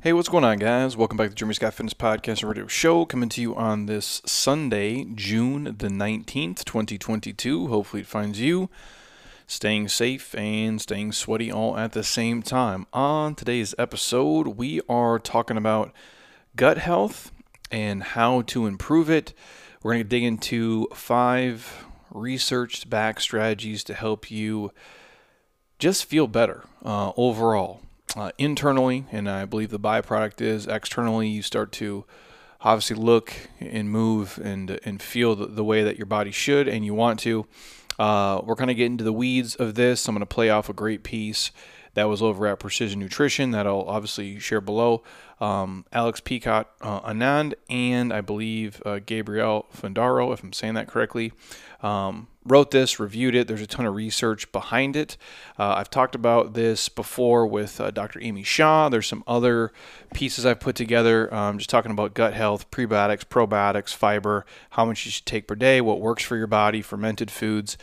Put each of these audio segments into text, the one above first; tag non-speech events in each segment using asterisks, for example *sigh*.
Hey, what's going on, guys? Welcome back to Jeremy Scott Fitness Podcast and Radio Show, coming to you on this Sunday, June the 19th, 2022. Hopefully, it finds you staying safe and staying sweaty all at the same time. On today's episode, we are talking about gut health and how to improve it. We're going to dig into five researched back strategies to help you just feel better uh, overall uh, internally, and I believe the byproduct is externally. You start to obviously look and move and and feel the, the way that your body should and you want to. Uh, we're kind of getting into the weeds of this. I'm going to play off a great piece that was over at Precision Nutrition that I'll obviously share below. Um, Alex Peacock uh, Anand and I believe uh, Gabriel Fundaro, if I'm saying that correctly, um, wrote this, reviewed it. There's a ton of research behind it. Uh, I've talked about this before with uh, Dr. Amy Shah. There's some other pieces I've put together, um, just talking about gut health, prebiotics, probiotics, fiber, how much you should take per day, what works for your body, fermented foods.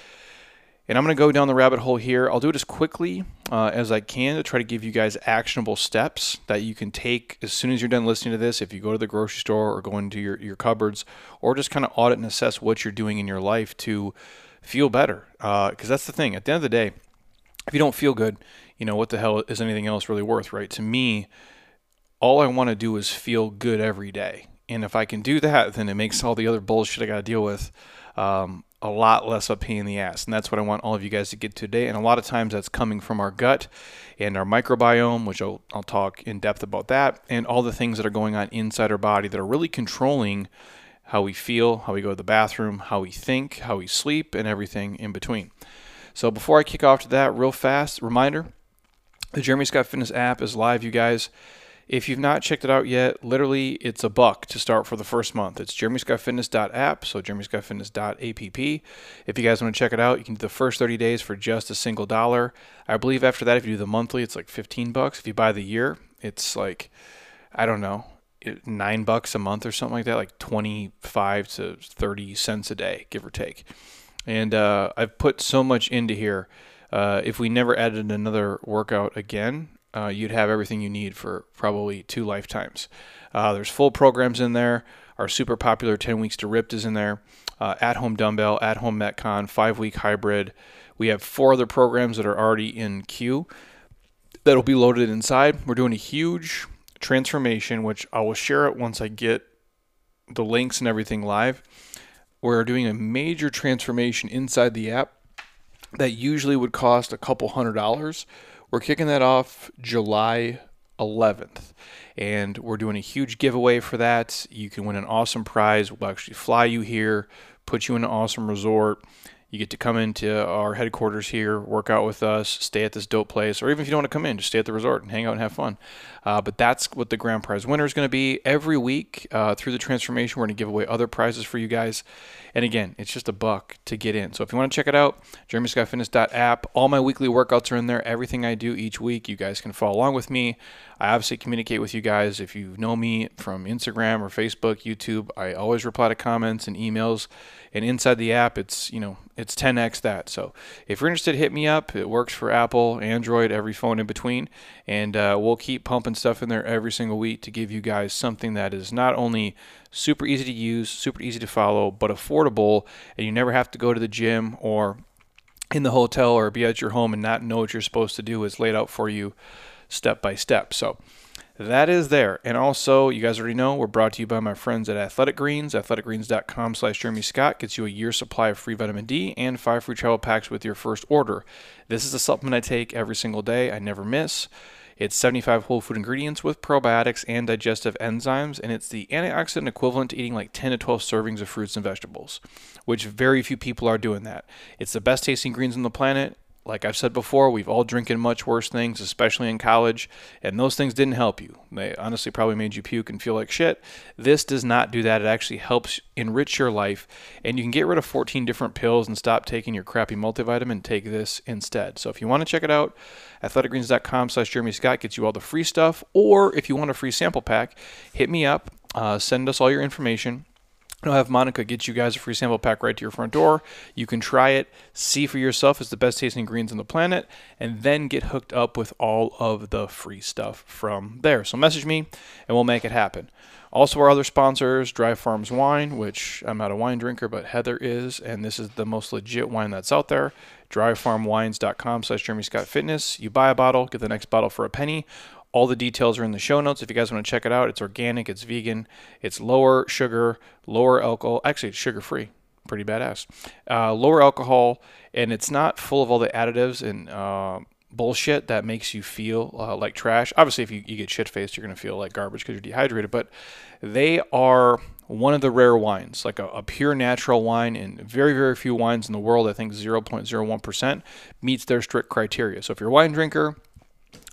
And I'm going to go down the rabbit hole here. I'll do it as quickly uh, as I can to try to give you guys actionable steps that you can take as soon as you're done listening to this. If you go to the grocery store or go into your, your cupboards, or just kind of audit and assess what you're doing in your life to feel better. Because uh, that's the thing. At the end of the day, if you don't feel good, you know, what the hell is anything else really worth, right? To me, all I want to do is feel good every day. And if I can do that, then it makes all the other bullshit I got to deal with um, a lot less of a pain in the ass. And that's what I want all of you guys to get today. And a lot of times that's coming from our gut and our microbiome, which I'll, I'll talk in depth about that, and all the things that are going on inside our body that are really controlling how we feel, how we go to the bathroom, how we think, how we sleep, and everything in between. So before I kick off to that, real fast reminder the Jeremy Scott Fitness app is live, you guys. If you've not checked it out yet, literally it's a buck to start for the first month. It's jeremyscottfitness.app, so jeremyscottfitness.app. If you guys want to check it out, you can do the first 30 days for just a single dollar. I believe after that, if you do the monthly, it's like 15 bucks. If you buy the year, it's like, I don't know, nine bucks a month or something like that, like 25 to 30 cents a day, give or take. And uh, I've put so much into here. Uh, if we never added another workout again, uh, you'd have everything you need for probably two lifetimes. Uh, there's full programs in there. Our super popular 10 weeks to ripped is in there. Uh, at home dumbbell, at home metcon, five week hybrid. We have four other programs that are already in queue that'll be loaded inside. We're doing a huge transformation, which I will share it once I get the links and everything live. We're doing a major transformation inside the app that usually would cost a couple hundred dollars we're kicking that off July 11th. And we're doing a huge giveaway for that. You can win an awesome prize. We'll actually fly you here, put you in an awesome resort. You get to come into our headquarters here, work out with us, stay at this dope place, or even if you don't want to come in, just stay at the resort and hang out and have fun. Uh, but that's what the grand prize winner is going to be. Every week uh, through the transformation, we're going to give away other prizes for you guys. And again, it's just a buck to get in. So if you want to check it out, jeremyscottfitness.app. All my weekly workouts are in there. Everything I do each week, you guys can follow along with me. I obviously communicate with you guys. If you know me from Instagram or Facebook, YouTube, I always reply to comments and emails. And inside the app, it's you know it's 10x that. So if you're interested, hit me up. It works for Apple, Android, every phone in between, and uh, we'll keep pumping stuff in there every single week to give you guys something that is not only super easy to use, super easy to follow, but affordable, and you never have to go to the gym or in the hotel or be at your home and not know what you're supposed to do. It's laid out for you step by step. So that is there. And also, you guys already know, we're brought to you by my friends at Athletic Greens. AthleticGreens.com slash Jeremy Scott gets you a year supply of free vitamin D and five free travel packs with your first order. This is a supplement I take every single day. I never miss. It's 75 whole food ingredients with probiotics and digestive enzymes, and it's the antioxidant equivalent to eating like 10 to 12 servings of fruits and vegetables, which very few people are doing that. It's the best tasting greens on the planet like I've said before, we've all drinking much worse things, especially in college, and those things didn't help you. They honestly probably made you puke and feel like shit. This does not do that. It actually helps enrich your life, and you can get rid of 14 different pills and stop taking your crappy multivitamin. Take this instead. So if you want to check it out, athleticgreens.com slash Jeremy Scott gets you all the free stuff, or if you want a free sample pack, hit me up, uh, send us all your information I'll have Monica get you guys a free sample pack right to your front door. You can try it, see for yourself it's the best tasting greens on the planet, and then get hooked up with all of the free stuff from there. So message me and we'll make it happen. Also, our other sponsors, Dry Farms Wine, which I'm not a wine drinker, but Heather is, and this is the most legit wine that's out there. Dryfarmwines.com slash Jeremy Scott Fitness. You buy a bottle, get the next bottle for a penny. All the details are in the show notes. If you guys want to check it out, it's organic, it's vegan, it's lower sugar, lower alcohol. Actually, it's sugar free. Pretty badass. Uh, lower alcohol, and it's not full of all the additives and uh, bullshit that makes you feel uh, like trash. Obviously, if you, you get shit faced, you're going to feel like garbage because you're dehydrated, but they are one of the rare wines, like a, a, pure natural wine, and very, very few wines in the world, I think 0.01%, meets their strict criteria. So if you're a wine drinker,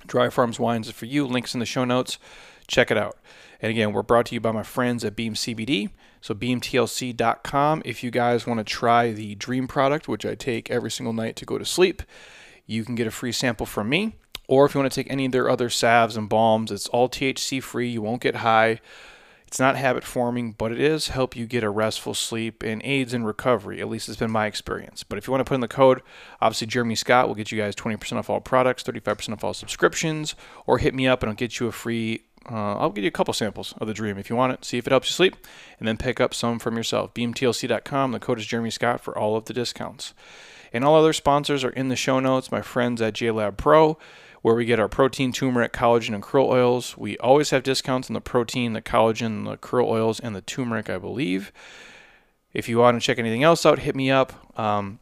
Dry Farms Wines is for you. Links in the show notes. Check it out. And again, we're brought to you by my friends at Beam CBD. So beamtlc.com. If you guys want to try the Dream product, which I take every single night to go to sleep, you can get a free sample from me. Or if you want to take any of their other salves and balms, it's all THC free. You won't get high. It's not habit forming, but it is help you get a restful sleep and aids in recovery. At least it's been my experience. But if you want to put in the code, obviously Jeremy Scott will get you guys 20% off all products, 35% off all subscriptions, or hit me up and I'll get you a free. Uh, I'll give you a couple samples of the Dream if you want it. See if it helps you sleep, and then pick up some from yourself. BeamTLC.com. The code is Jeremy Scott for all of the discounts. And all other sponsors are in the show notes. My friends at JLab Pro where we get our protein, turmeric, collagen, and krill oils. We always have discounts on the protein, the collagen, the krill oils, and the turmeric, I believe. If you want to check anything else out, hit me up. Um,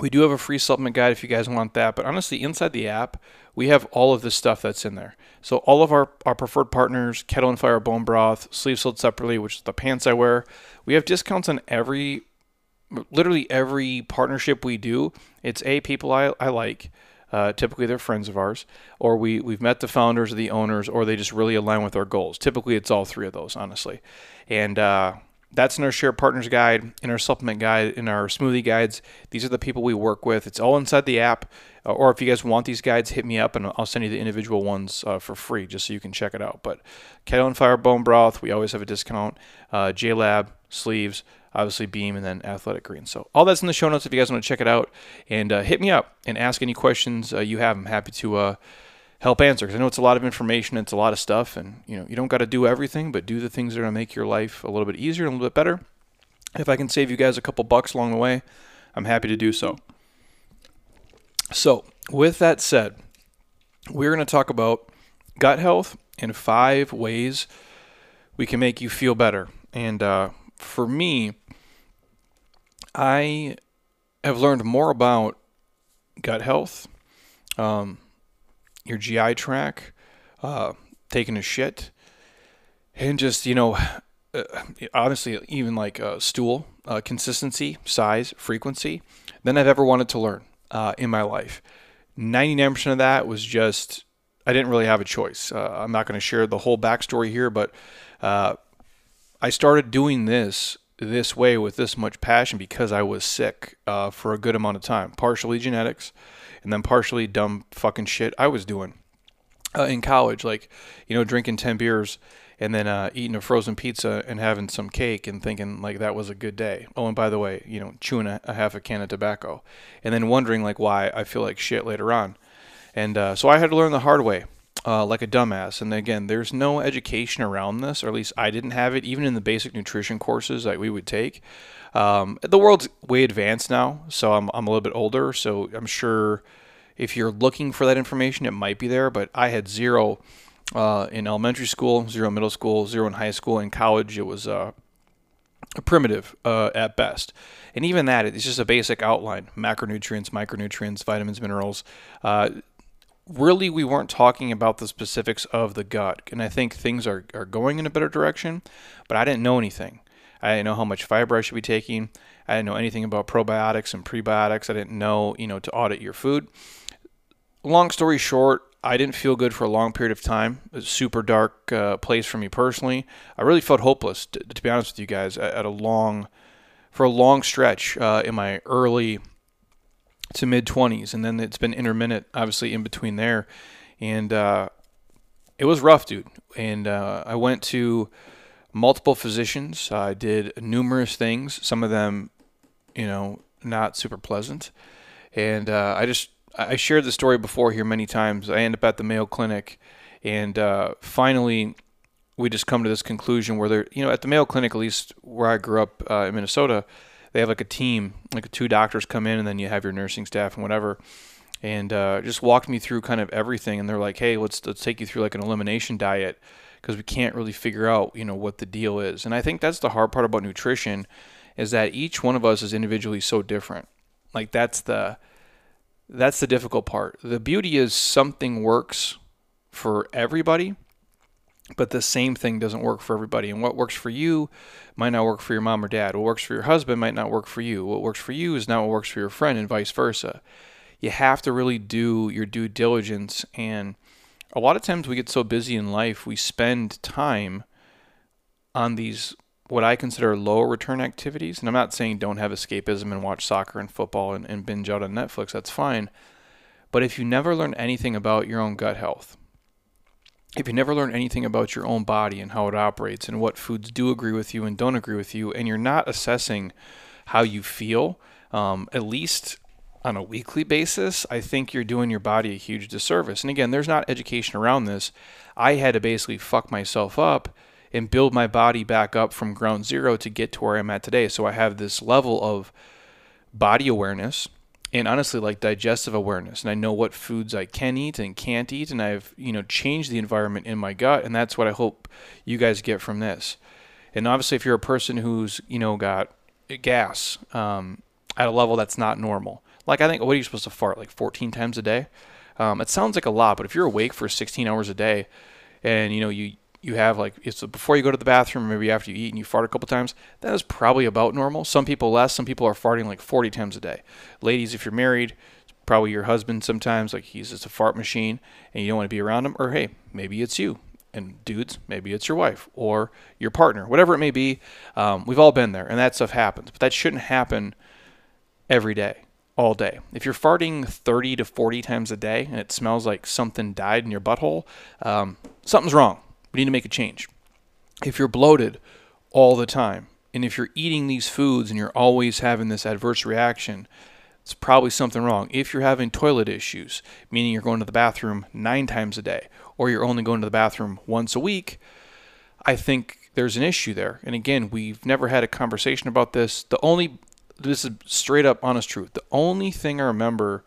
we do have a free supplement guide if you guys want that. But honestly, inside the app, we have all of this stuff that's in there. So all of our, our preferred partners, Kettle and Fire Bone Broth, Sleeve Sold Separately, which is the pants I wear, we have discounts on every, literally every partnership we do. It's A, people I, I like. Uh, typically, they're friends of ours, or we, we've met the founders or the owners, or they just really align with our goals. Typically, it's all three of those, honestly. And uh, that's in our Share Partners Guide, in our Supplement Guide, in our Smoothie Guides. These are the people we work with. It's all inside the app. Uh, or if you guys want these guides, hit me up and I'll send you the individual ones uh, for free just so you can check it out. But Kettle and Fire Bone Broth, we always have a discount. Uh, JLab, Sleeves, obviously Beam, and then Athletic Green. So all that's in the show notes if you guys want to check it out. And uh, hit me up and ask any questions uh, you have. I'm happy to uh, help answer because I know it's a lot of information, it's a lot of stuff, and you know you don't got to do everything, but do the things that are to make your life a little bit easier and a little bit better. If I can save you guys a couple bucks along the way, I'm happy to do so. So, with that said, we're to talk about gut health and five ways we can make you feel better. And uh, for me, I have learned more about gut health, um, your GI tract, uh, taking a shit, and just, you know, uh, honestly, even like uh, stool uh, consistency, size, frequency, than I've ever wanted to learn uh, in my life. 99% of that was just, I didn't really have a choice. Uh, I'm not going to share the whole backstory here, but uh, I started doing this this way with this much passion because I was sick uh, for a good amount of time. Partially genetics, and then partially dumb fucking shit I was doing uh, in college, like you know, drinking ten beers and then uh, eating a frozen pizza and having some cake and thinking like that was a good day. Oh, and by the way, you know, chewing a, a half a can of tobacco, and then wondering like why I feel like shit later on. And uh, so I had to learn the hard way uh, like a dumbass. And again, there's no education around this, or at least I didn't have it, even in the basic nutrition courses that we would take. Um, the world's way advanced now, so I'm, I'm a little bit older, so I'm sure if you're looking for that information, it might be there, but I had zero uh, in elementary school, zero middle school, zero in high school. In college, it was uh, primitive uh, at best. And even that, it's just a basic outline macronutrients, micronutrients, vitamins, minerals. Really we weren't talking about the specifics of the gut. And I think things are, are going in a better direction, but I didn't know anything. I didn't know how much fiber I should be taking. I didn't know anything about probiotics and prebiotics. I didn't know, you know, to audit your food. Long story short, I didn't feel good for a long period of time. A super dark uh, place for me personally. I really felt hopeless, to, to, be honest with you guys, at, at a long, for a long stretch uh, in my early to mid 20s, and then it's been intermittent, obviously in between there, and uh, it was rough, dude. And uh, I went to multiple physicians. I did numerous things, some of them, you know, not super pleasant. And uh, I just, I shared the story before here many times. I end up at the Mayo Clinic, and uh, finally, we just come to this conclusion where they're, you know, at the Mayo Clinic, at least where I grew up uh, in Minnesota, they have like a team, like two doctors come in, and then you have your nursing staff and whatever and uh, just walked me through kind of everything. And they're like, "Hey, let's let's take you through like an elimination diet because we can't really figure out, you know, what the deal is." And I think that's the hard part about nutrition is that each one of us is individually so different. Like that's the that's the difficult part. The beauty is something works for everybody, but the same thing doesn't work for everybody. And what works for you might not work for your mom or dad. What works for your husband might not work for you. What works for you is not what works for your friend, and vice versa you have to really do your due diligence. And a lot of times we get so busy in life, we spend time on these what I consider low return activities. And I'm not saying don't have escapism and watch soccer and football and, and binge out on Netflix, that's fine. But if you never learn anything about your own gut health, if you never learn anything about your own body and how it operates and what foods do agree with you and don't agree with you, and you're not assessing how you feel, um, at least on a weekly basis, I think you're doing your body a huge disservice. And again, there's not education around this. I had to basically fuck myself up and build my body back up from ground zero to get to where I'm at today. So I have this level of body awareness and honestly like digestive awareness and I know what foods I can eat and can't eat and I've, you know, changed the environment in my gut and that's what I hope you guys get from this. And obviously if you're a person who's, you know, got gas um, at a level that's not normal, like I think, what are you supposed to fart like 14 times a day? Um, it sounds like a lot, but if you're awake for 16 hours a day, and you know you you have like it's before you go to the bathroom, maybe after you eat and you fart a couple times, that is probably about normal. Some people less, some people are farting like 40 times a day. Ladies, if you're married, probably your husband sometimes like he's just a fart machine and you don't want to be around him, or hey, maybe it's you. And dudes, maybe it's your wife or your partner, whatever it may be. Um, we've all been there, and that stuff happens, but that shouldn't happen every day all day. If you're farting 30 to 40 times a day and it smells like something died in your butthole, um, something's wrong. We need to make a change. If you're bloated all the time, and if you're eating these foods and you're always having this adverse reaction, it's probably something wrong. If you're having toilet issues, meaning you're going to the bathroom nine times a day, or you're only going to the bathroom once a week, I think there's an issue there. And again, we've never had a conversation about this. The only this is straight up honest truth. The only thing I remember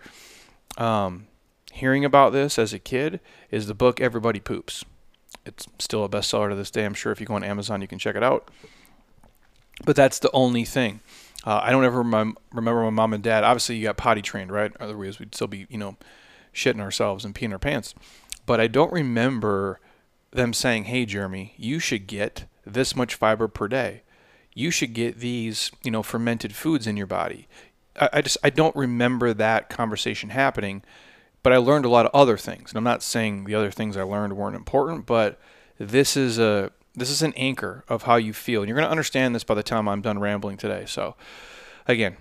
um, hearing about this as a kid is the book Everybody Poops. It's still a bestseller to this day. I'm sure if you go on Amazon, you can check it out. But that's the only thing. Uh, I don't ever remember my mom and dad. Obviously, you got potty trained, right? Otherwise, we'd still be, you know, shitting ourselves and peeing our pants. But I don't remember them saying, "Hey, Jeremy, you should get this much fiber per day." you should get these, you know, fermented foods in your body. I, I just I don't remember that conversation happening, but I learned a lot of other things. And I'm not saying the other things I learned weren't important, but this is a this is an anchor of how you feel. And you're going to understand this by the time I'm done rambling today. So, again,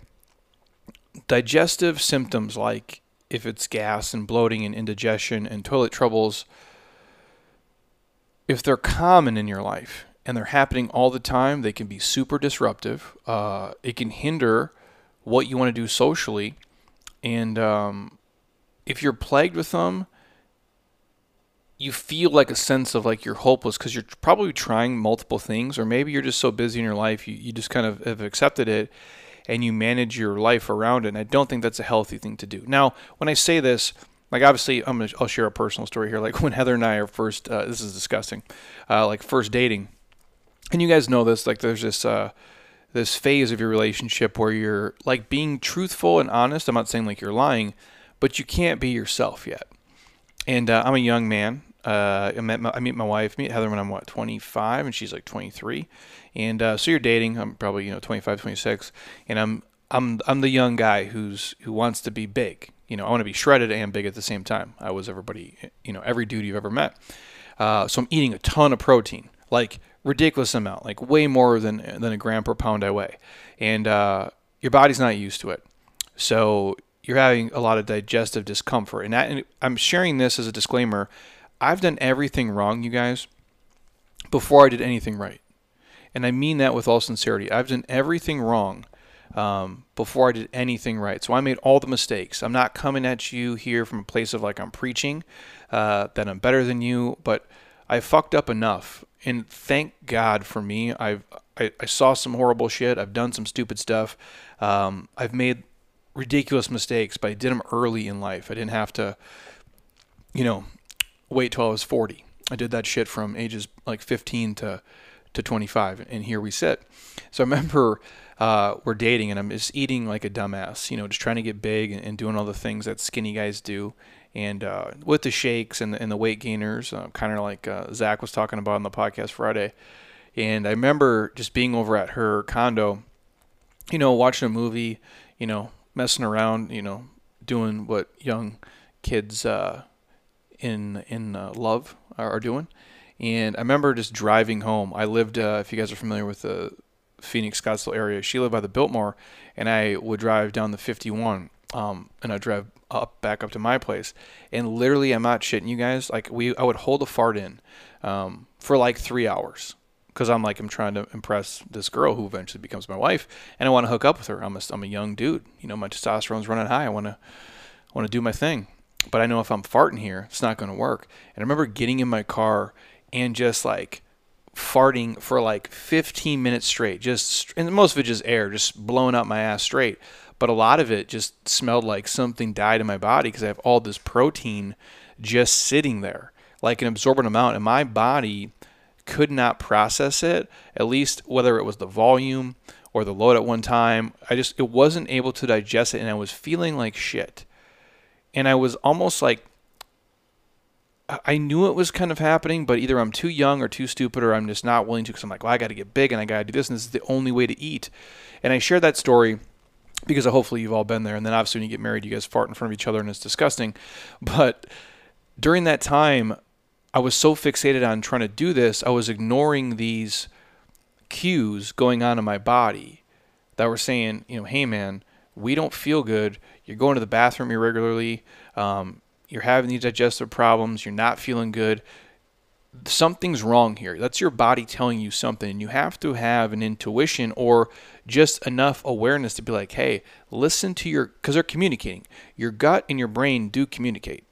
digestive symptoms like if it's gas and bloating and indigestion and toilet troubles, if they're common in your life, and they're happening all the time, they can be super disruptive. Uh, it can hinder what you want to do socially. And um, if you're plagued with them, you feel like a sense of like you're hopeless because you're probably trying multiple things, or maybe you're just so busy in your life, you, you just kind of have accepted it and you manage your life around it. And I don't think that's a healthy thing to do. Now, when I say this, like obviously, I'm gonna, I'll share a personal story here. Like *laughs* when Heather and I are first, uh, this is disgusting, uh, like first dating and you guys know this like there's this uh this phase of your relationship where you're like being truthful and honest i'm not saying like you're lying but you can't be yourself yet and uh, i'm a young man uh, I met my, I meet my wife, meet Heather when I'm what 25, and she's like 23, and uh, so you're dating. I'm probably you know 25, 26, and I'm I'm I'm the young guy who's who wants to be big. You know, I want to be shredded and big at the same time. I was everybody, you know, every dude you've ever met. Uh, so I'm eating a ton of protein, like ridiculous amount, like way more than than a gram per pound I weigh, and uh, your body's not used to it, so you're having a lot of digestive discomfort. And, that, and I'm sharing this as a disclaimer. I've done everything wrong, you guys, before I did anything right. And I mean that with all sincerity. I've done everything wrong um, before I did anything right. So I made all the mistakes. I'm not coming at you here from a place of like I'm preaching uh, that I'm better than you, but I fucked up enough. And thank God for me. I've I, I saw some horrible shit. I've done some stupid stuff. Um, I've made ridiculous mistakes, but I did them early in life. I didn't have to, you know, wait till I was 40. I did that shit from ages like 15 to to 25, and here we sit. So I *laughs* remember uh, we're dating, and I'm just eating like a dumbass, you know, just trying to get big and, and doing all the things that skinny guys do. And uh, with the shakes and the, and the weight gainers, uh, kind of like uh, Zach was talking about on the podcast Friday. And I remember just being over at her condo, you know, watching a movie, you know, messing around, you know, doing what young kids uh, in in uh, love are, doing. And I remember just driving home. I lived, uh, if you guys are familiar with the Phoenix Scottsdale area, she lived by the Biltmore, and I would drive down the 51, um, and I'd drive up back up to my place. And literally, I'm not shitting you guys. Like we, I would hold a fart in um, for like three hours because I'm like I'm trying to impress this girl who eventually becomes my wife, and I want to hook up with her. I'm a I'm a young dude, you know, my testosterone's running high. I want to want to do my thing, but I know if I'm farting here, it's not going to work. And I remember getting in my car and just like farting for like 15 minutes straight, just and most of it just air, just blowing up my ass straight. But a lot of it just smelled like something died in my body because I have all this protein just sitting there, like an absorbent amount, and my body could not process it, at least whether it was the volume or the load at one time. I just, it wasn't able to digest it and I was feeling like shit. And I was almost like, I knew it was kind of happening, but either I'm too young or too stupid or I'm just not willing to because I'm like, well, I got to get big and I got to do this and this is the only way to eat. And I share that story because uh, hopefully you've all been there. And then obviously when you get married, you guys fart in front of each other and it's disgusting. But during that time, I was so fixated on trying to do this, I was ignoring these cues going on in my body that were saying, you know, hey man, we don't feel good. You're going to the bathroom irregularly. Um, you're having these digestive problems. You're not feeling good. Something's wrong here. That's your body telling you something. And you have to have an intuition or just enough awareness to be like, hey, listen to your, because they're communicating. Your gut and your brain do communicate.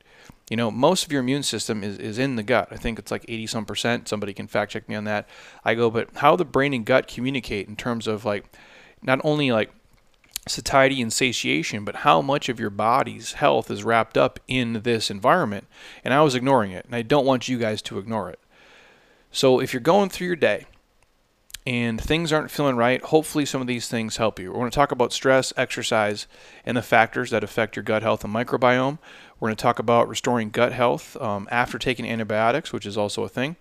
You know, most of your immune system is, is in the gut. I think it's like 80 some percent. Somebody can fact check me on that. I go, but how the brain and gut communicate in terms of like not only like satiety and satiation, but how much of your body's health is wrapped up in this environment. And I was ignoring it, and I don't want you guys to ignore it. So if you're going through your day and things aren't feeling right, hopefully some of these things help you. We're going to talk about stress, exercise, and the factors that affect your gut health and microbiome. We're going to talk about restoring gut health um, after taking antibiotics, which is also a thing.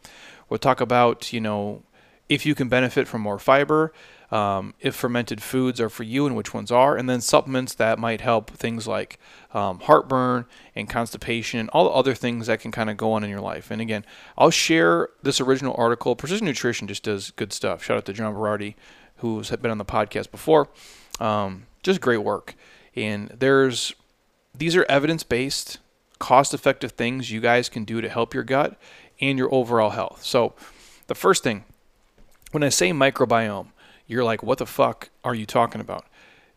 We'll talk about, you know, if you can benefit from more fiber, um, if fermented foods are for you and which ones are, and then supplements that might help things like um, heartburn and constipation and all the other things that can kind of go on in your life. And again, I'll share this original article. Precision Nutrition just does good stuff. Shout out to John Berardi, who's been on the podcast before. Um, just great work. And there's these are evidence based, cost effective things you guys can do to help your gut and your overall health. So, the first thing, when I say microbiome, you're like, what the fuck are you talking about?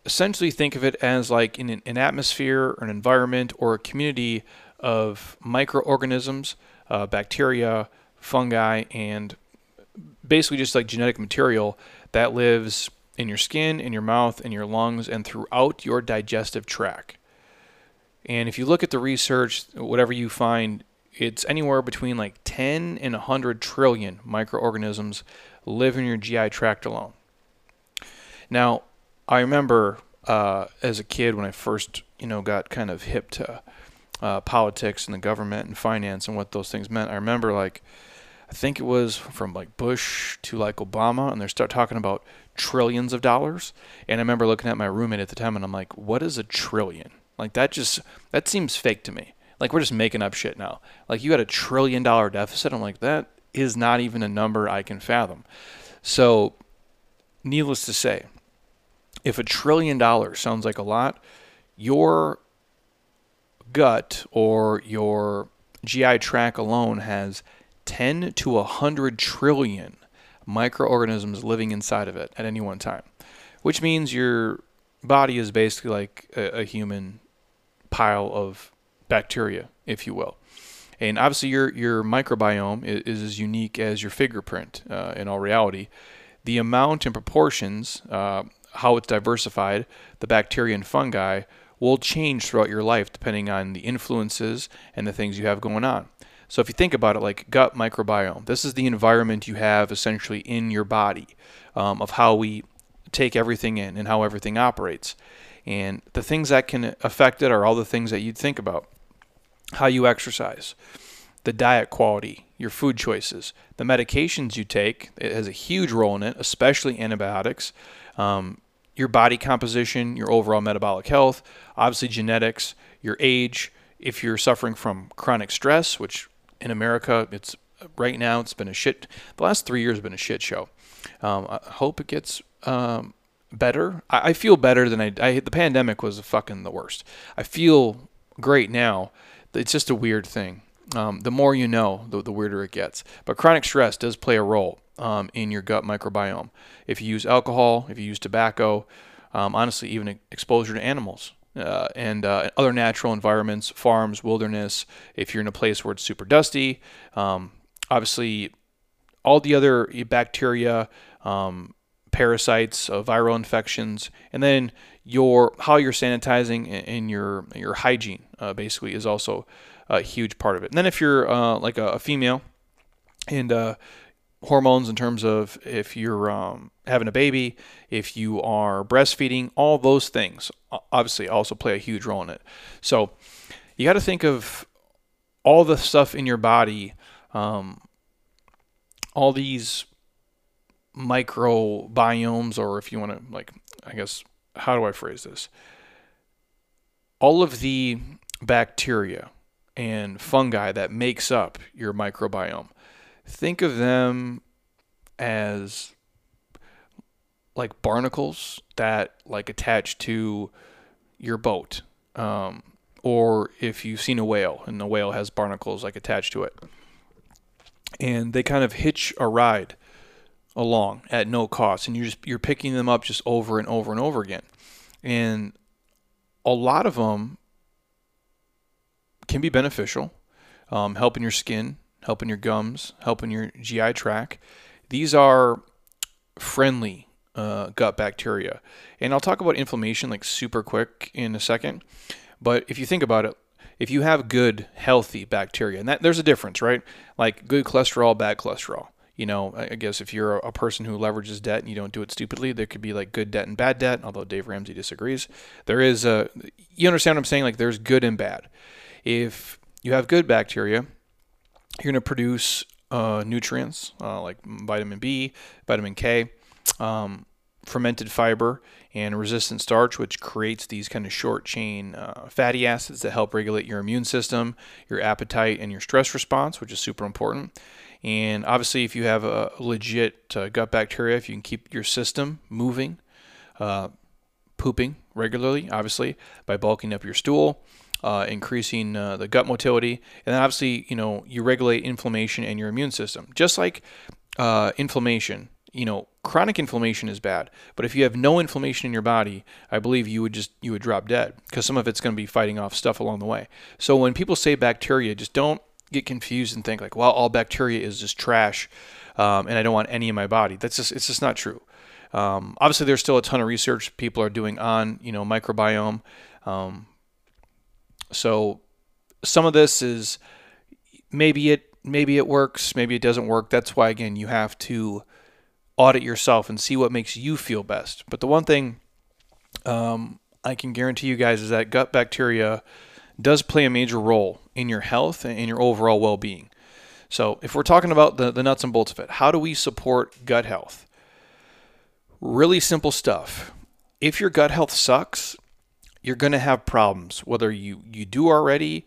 Essentially, think of it as like in an atmosphere, or an environment, or a community of microorganisms, uh, bacteria, fungi, and basically just like genetic material that lives in your skin, in your mouth, in your lungs, and throughout your digestive tract. And if you look at the research, whatever you find, it's anywhere between like 10 and 100 trillion microorganisms live in your GI tract alone. Now, I remember uh, as a kid when I first, you know, got kind of hip to uh, politics and the government and finance and what those things meant. I remember like, I think it was from like Bush to like Obama, and they start talking about trillions of dollars. And I remember looking at my roommate at the time, and I'm like, "What is a trillion? Like that just that seems fake to me. Like we're just making up shit now. Like you had a trillion dollar deficit. I'm like, that is not even a number I can fathom. So, needless to say, if a trillion dollars sounds like a lot, your gut or your GI tract alone has 10 to 100 trillion microorganisms living inside of it at any one time, which means your body is basically like a, a human pile of bacteria, if you will. And obviously, your your microbiome is, is as unique as your fingerprint. Uh, in all reality, the amount and proportions, uh, how it's diversified, the bacteria and fungi will change throughout your life depending on the influences and the things you have going on. So if you think about it like gut microbiome, this is the environment you have essentially in your body um, of how we take everything in and how everything operates. And the things that can affect it are all the things that you'd think about. How you exercise, the diet quality, your food choices, the medications you take. It has a huge role in it, especially antibiotics. Um, your body composition, your overall metabolic health, obviously genetics, your age, if you're suffering from chronic stress, which in America, it's right now it's been a shit. The last three years have been a shit show. Um, I hope it gets um, better. I, I, feel better than I, I. The pandemic was fucking the worst. I feel great now. It's just a weird thing. Um, the more you know, the, the, weirder it gets. But chronic stress does play a role um, in your gut microbiome. If you use alcohol, if you use tobacco, um, honestly, even exposure to animals uh, and uh, other natural environments, farms, wilderness, if you're in a place where it's super dusty, um, obviously, all the other bacteria, um, parasites, uh, viral infections, and then your how you're sanitizing and your your hygiene uh, basically is also a huge part of it. And then if you're uh, like a, a, female and uh, hormones in terms of if you're um, having a baby, if you are breastfeeding, all those things obviously also play a huge role in it. So you got to think of all the stuff in your body, um, all these microbiomes, or if you want to, like, I guess, how do I phrase this? All of the bacteria and fungi that makes up your microbiome. Think of them as like barnacles that like attach to your boat. Um, or if you've seen a whale and the whale has barnacles like attached to it. And they kind of hitch a ride along at no cost and you're just you're picking them up just over and over and over again. And a lot of them can be beneficial, um, helping your skin, helping your gums, helping your GI tract. These are friendly uh, gut bacteria. And I'll talk about inflammation like super quick in a second. But if you think about it, if you have good, healthy bacteria, and that there's a difference, right? Like good cholesterol, bad cholesterol. You know, I guess if you're a person who leverages debt and you don't do it stupidly, there could be like good debt and bad debt. Although Dave Ramsey disagrees, there is a. You understand what I'm saying? Like there's good and bad. If you have good bacteria, you're going to produce uh, nutrients uh, like vitamin B, vitamin K, um, fermented fiber, and resistant starch, which creates these kind of short chain uh, fatty acids that help regulate your immune system, your appetite, and your stress response, which is super important. And obviously, if you have a legit uh, gut bacteria, if you can keep your system moving, uh, pooping regularly, obviously, by bulking up your stool, uh, increasing uh, the gut motility, and then obviously, you know, you regulate inflammation and your immune system. Just like uh, inflammation, you know, chronic inflammation is bad, but if you have no inflammation in your body, I believe you would just you would drop dead because some of it's going to be fighting off stuff along the way. So when people say bacteria, just don't get confused and think like, well, all bacteria is just trash, um, and I don't want any in my body. That's just it's just not true. Um, obviously, there's still a ton of research people are doing on you know microbiome. Um, so some of this is maybe it maybe it works, maybe it doesn't work. That's why again you have to audit yourself and see what makes you feel best. But the one thing um, I can guarantee you guys is that gut bacteria does play a major role in your health and in your overall well-being. So if we're talking about the, the nuts and bolts of it, how do we support gut health? Really simple stuff. If your gut health sucks, you're going to have problems. Whether you, you do already,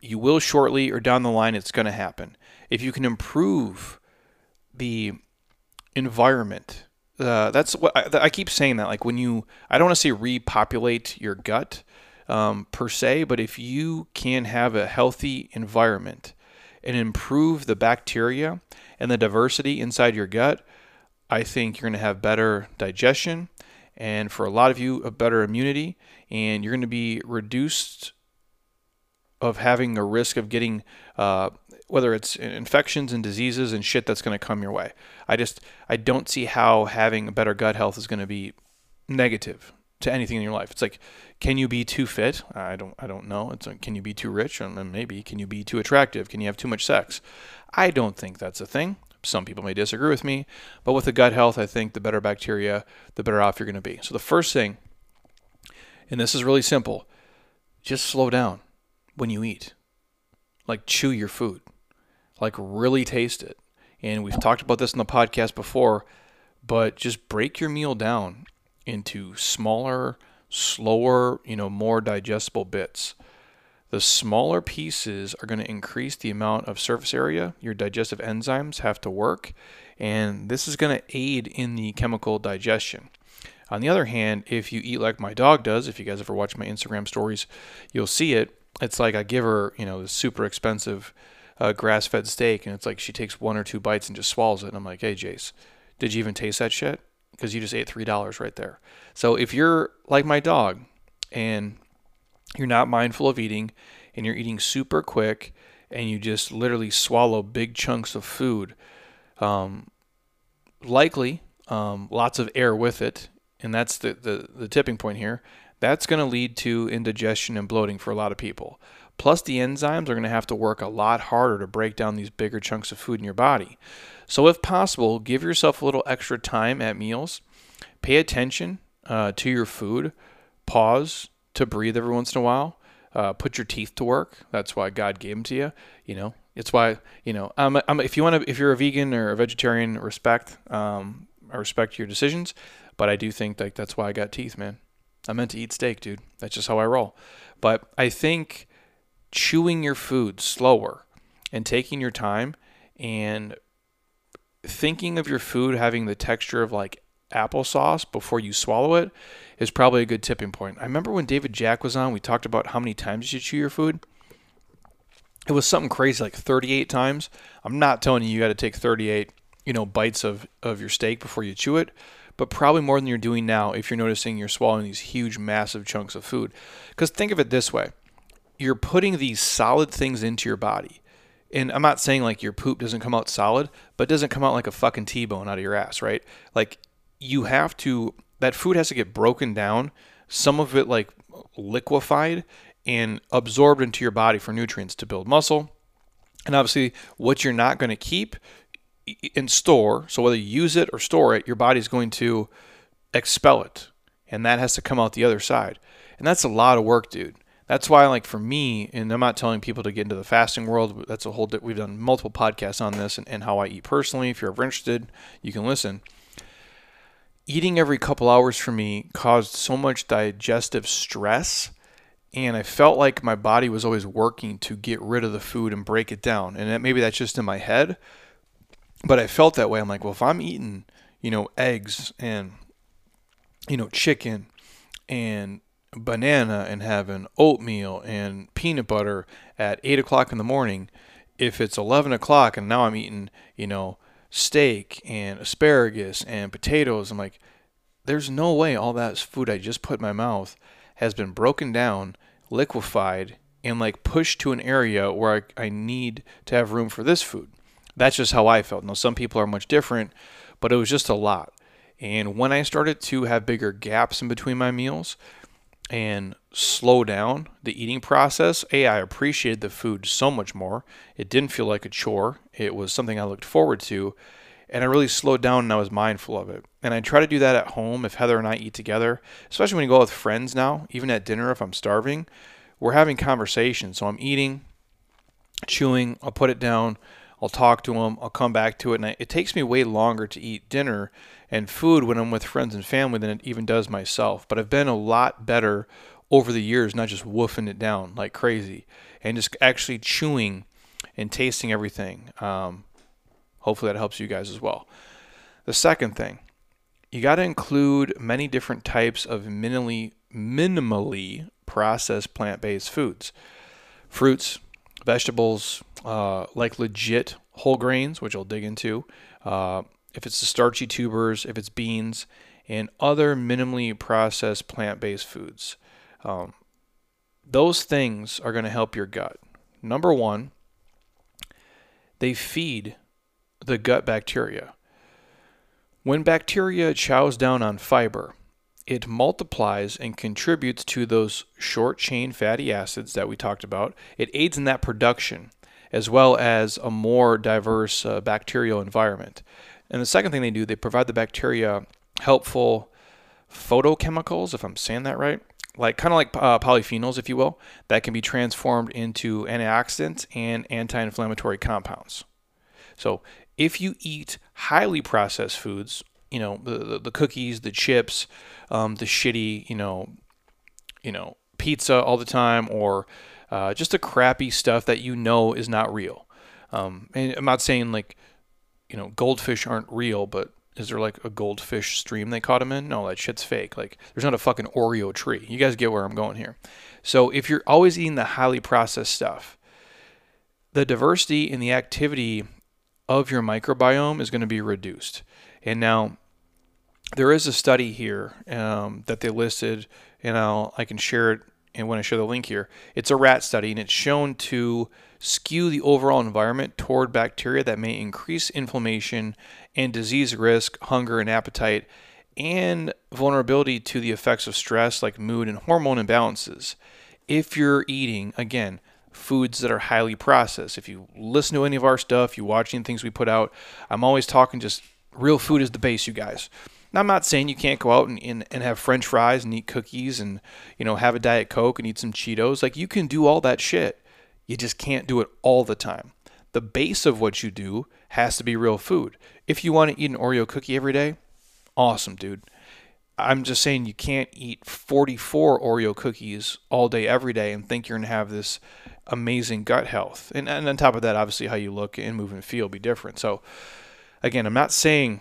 you will shortly, or down the line, it's going to happen. If you can improve the environment, uh, that's what I, I, keep saying that. Like when you, I don't want to say repopulate your gut um, per se, but if you can have a healthy environment, and improve the bacteria and the diversity inside your gut, I think you're going to have better digestion and for a lot of you, a better immunity, and you're going to be reduced of having a risk of getting uh, whether it's infections and diseases and shit that's going to come your way. I just I don't see how having a better gut health is going to be negative to anything in your life. It's like, can you be too fit? I don't I don't know. It's like, can you be too rich? And maybe can you be too attractive? Can you have too much sex? I don't think that's a thing. Some people may disagree with me, but with the gut health, I think the better bacteria, the better off you're going to be. So the first thing, and this is really simple, just slow down when you eat. Like chew your food. Like really taste it. And we've talked about this in the podcast before, but just break your meal down into smaller, slower, you know, more digestible bits. The smaller pieces are going to increase the amount of surface area your digestive enzymes have to work, and this is going to aid in the chemical digestion. On the other hand, if you eat like my dog does, if you guys ever watch my Instagram stories, you'll see it. It's like I give her, you know, super expensive uh, grass fed steak, and it's like she takes one or two bites and just swallows it. And I'm like, hey, Jace, did you even taste that shit? Because you just ate $3 right there. So if you're like my dog and you're not mindful of eating and you're eating super quick and you just literally swallow big chunks of food, um, likely um, lots of air with it, and that's the, the, the tipping point here, that's going to lead to indigestion and bloating for a lot of people. Plus, the enzymes are going to have to work a lot harder to break down these bigger chunks of food in your body. So, if possible, give yourself a little extra time at meals. Pay attention uh, to your food. Pause, to breathe every once in a while. Uh, put your teeth to work. That's why God gave them to you. You know, it's why you know. Um, if you want to, if you're a vegan or a vegetarian, respect. Um, I respect your decisions, but I do think like that's why I got teeth, man. I meant to eat steak, dude. That's just how I roll. But I think chewing your food slower and taking your time and thinking of your food having the texture of like applesauce before you swallow it is probably a good tipping point. I remember when David Jack was on, we talked about how many times you chew your food. It was something crazy, like 38 times. I'm not telling you you got to take 38, you know, bites of, of your steak before you chew it, but probably more than you're doing now if you're noticing you're swallowing these huge, massive chunks of food. Because think of it this way you're putting these solid things into your body. And I'm not saying like your poop doesn't come out solid, but doesn't come out like a fucking T bone out of your ass, right? Like you have to that food has to get broken down, some of it like liquefied and absorbed into your body for nutrients to build muscle. And obviously, what you're not going to keep and store, so whether you use it or store it, your body's going to expel it. And that has to come out the other side. And that's a lot of work, dude. That's why, like for me, and I'm not telling people to get into the fasting world. That's a whole. We've done multiple podcasts on this and, and how I eat personally. If you're ever interested, you can listen eating every couple hours for me caused so much digestive stress and I felt like my body was always working to get rid of the food and break it down. And maybe that's just in my head, but I felt that way. I'm like, well, if I'm eating, you know, eggs and you know, chicken and banana and having oatmeal and peanut butter at eight o'clock in the morning, if it's eleven o'clock and now I'm eating, you know, steak and asparagus and potatoes. I'm like, there's no way all that food I just put in my mouth has been broken down, liquefied, and like pushed to an area where I, I need to have room for this food. That's just how I felt. Now, some people are much different, but it was just a lot. And when I started to have bigger gaps in between my meals, and slow down the eating process, A, I appreciated the food so much more. It didn't feel like a chore, it was something I looked forward to. And I really slowed down and I was mindful of it. And I try to do that at home if Heather and I eat together, especially when you go with friends now, even at dinner if I'm starving. We're having conversations. So I'm eating, chewing, I'll put it down, I'll talk to them, I'll come back to it. And I, it takes me way longer to eat dinner and food when I'm with friends and family than it even does myself. But I've been a lot better over the years, not just woofing it down like crazy and just actually chewing and tasting everything. Um, hopefully that helps you guys as well. The second thing, you got to include many different types of minimally minimally processed plant-based foods, fruits, vegetables, uh, like legit whole grains, which I'll dig into. Uh, if it's the starchy tubers, if it's beans, and other minimally processed plant-based foods. Um, those things are going to help your gut. Number one, they feed the gut bacteria. When bacteria chows down on fiber, it multiplies and contributes to those short chain fatty acids that we talked about. It aids in that production as well as a more diverse uh, bacterial environment. And the second thing they do, they provide the bacteria helpful photochemicals, if I'm saying that right, like kind of like uh, polyphenols, if you will, that can be transformed into antioxidants and anti-inflammatory compounds. So if you eat highly processed foods, you know the the, the cookies, the chips, um, the shitty, you know, you know pizza all the time, or uh, just the crappy stuff that you know is not real. Um, and I'm not saying like you know goldfish aren't real, but is there like a goldfish stream they caught them in? No, that shit's fake. Like there's not a fucking Oreo tree. You guys get where I'm going here. So if you're always eating the highly processed stuff, the diversity and the activity of your microbiome is going to be reduced. And now there is a study here um, that they listed, and I'll, I can share it and when I share the link here. It's a rat study, and it's shown to skew the overall environment toward bacteria that may increase inflammation and disease risk, hunger and appetite, and vulnerability to the effects of stress like mood and hormone imbalances. If you're eating, again, foods that are highly processed. If you listen to any of our stuff, you watch any things we put out, I'm always talking just real food is the base, you guys. Now, I'm not saying you can't go out and, and, and have french fries and eat cookies and, you know, have a Diet Coke and eat some Cheetos. Like, you can do all that shit. You just can't do it all the time. The base of what you do has to be real food. If you want to eat an Oreo cookie every day, awesome, dude. I'm just saying you can't eat 44 Oreo cookies all day, every day, and think you're going to have this amazing gut health. And, and on top of that, obviously, how you look and move and feel be different. So, again, I'm not saying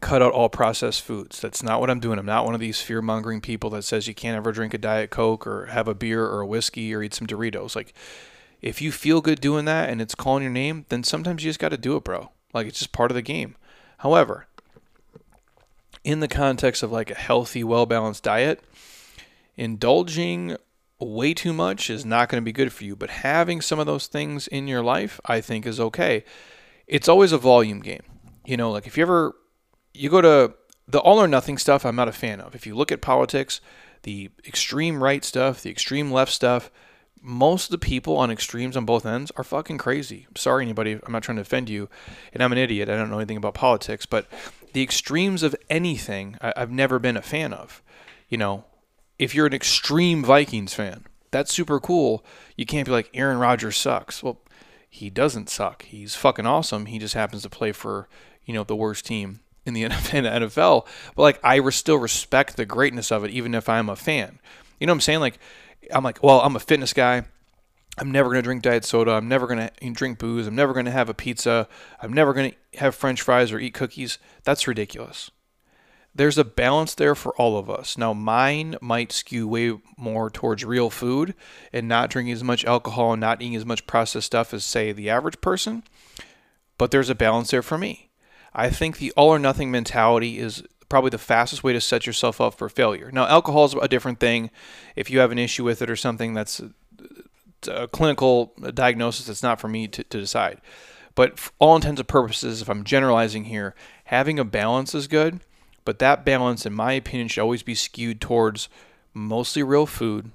cut out all processed foods. That's not what I'm doing. I'm not one of these fear mongering people that says you can't ever drink a Diet Coke or have a beer or a whiskey or eat some Doritos. Like, if you feel good doing that and it's calling your name, then sometimes you just got to do it, bro. Like, it's just part of the game. However, in the context of like a healthy, well balanced diet, indulging way too much is not going to be good for you. But having some of those things in your life, I think, is okay. It's always a volume game. You know, like if you ever you go to the all or nothing stuff, I'm not a fan of. If you look at politics, the extreme right stuff, the extreme left stuff, most of the people on extremes on both ends are fucking crazy. sorry, anybody, I'm not trying to offend you, and I'm an idiot. I don't know anything about politics, but the extremes of anything, I, I've never been a fan of. You know, if you're an extreme Vikings fan, that's super cool. You can't be like Aaron Rodgers sucks. Well, he doesn't suck. He's fucking awesome. He just happens to play for you know the worst team in the *laughs* NFL. But like I still respect the greatness of it, even if I'm a fan. You know what I'm saying? Like I'm like, well, I'm a fitness guy. I'm never going to drink diet soda. I'm never going to drink booze. I'm never going to have a pizza. I'm never going to have french fries or eat cookies. That's ridiculous. There's a balance there for all of us. Now, mine might skew way more towards real food and not drinking as much alcohol and not eating as much processed stuff as, say, the average person. But there's a balance there for me. I think the all or nothing mentality is probably the fastest way to set yourself up for failure. Now, alcohol is a different thing. If you have an issue with it or something that's uh, a clinical uh, diagnosis, it's not for me to, to decide. But for all intents and purposes, if I'm generalizing here, having a balance is good. But that balance, in my opinion, should always be skewed towards mostly real food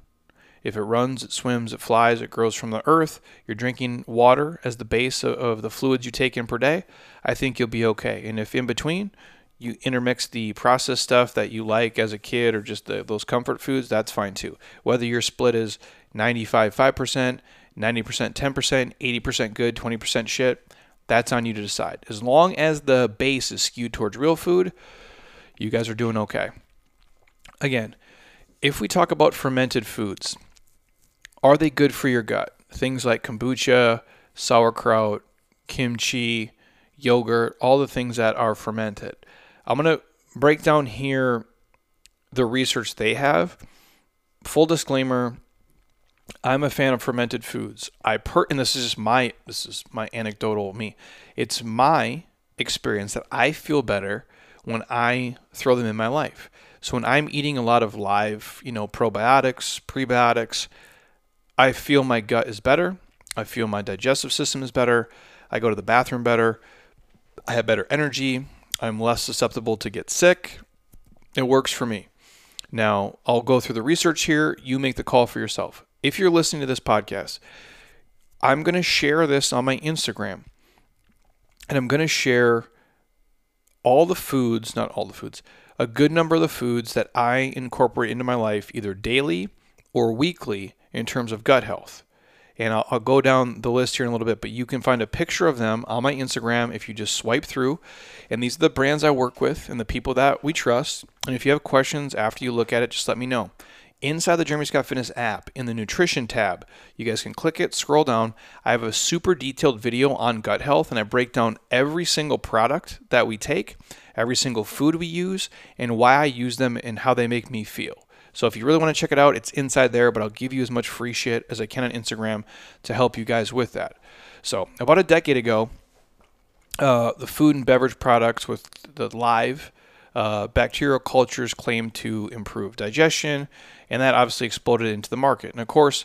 if it runs, it swims, it flies, it grows from the earth, you're drinking water as the base of the fluids you take in per day, I think you'll be okay. And if in between, you intermix the processed stuff that you like as a kid or just the, those comfort foods, that's fine too. Whether your split is 95 5%, 90% 10%, 80% good, 20% shit, that's on you to decide. As long as the base is skewed towards real food, you guys are doing okay. Again, if we talk about fermented foods, are they good for your gut? Things like kombucha, sauerkraut, kimchi, yogurt, all the things that are fermented. I'm going to break down here the research they have. Full disclaimer, I'm a fan of fermented foods. I per and this is just my this is my anecdotal me. It's my experience that I feel better when I throw them in my life. So when I'm eating a lot of live, you know, probiotics, prebiotics, I feel my gut is better. I feel my digestive system is better. I go to the bathroom better. I have better energy. I'm less susceptible to get sick. It works for me. Now, I'll go through the research here. You make the call for yourself. If you're listening to this podcast, I'm going to share this on my Instagram. And I'm going to share all the foods, not all the foods, a good number of the foods that I incorporate into my life either daily or weekly in terms of gut health and I'll, I'll, go down the list here in a little bit, but you can find a picture of them on my Instagram if you just swipe through. And these are the brands I work with and the people that we trust. And if you have questions after you look at it, just let me know. Inside the Jeremy Scott Fitness app, in the nutrition tab, you guys can click it, scroll down. I have a super detailed video on gut health, and I break down every single product that we take, every single food we use, and why I use them and how they make me feel. So if you really want to check it out, it's inside there, but I'll give you as much free shit as I can on Instagram to help you guys with that. So about a decade ago, uh, the food and beverage products with the live uh, bacterial cultures claimed to improve digestion, and that obviously exploded into the market. And of course,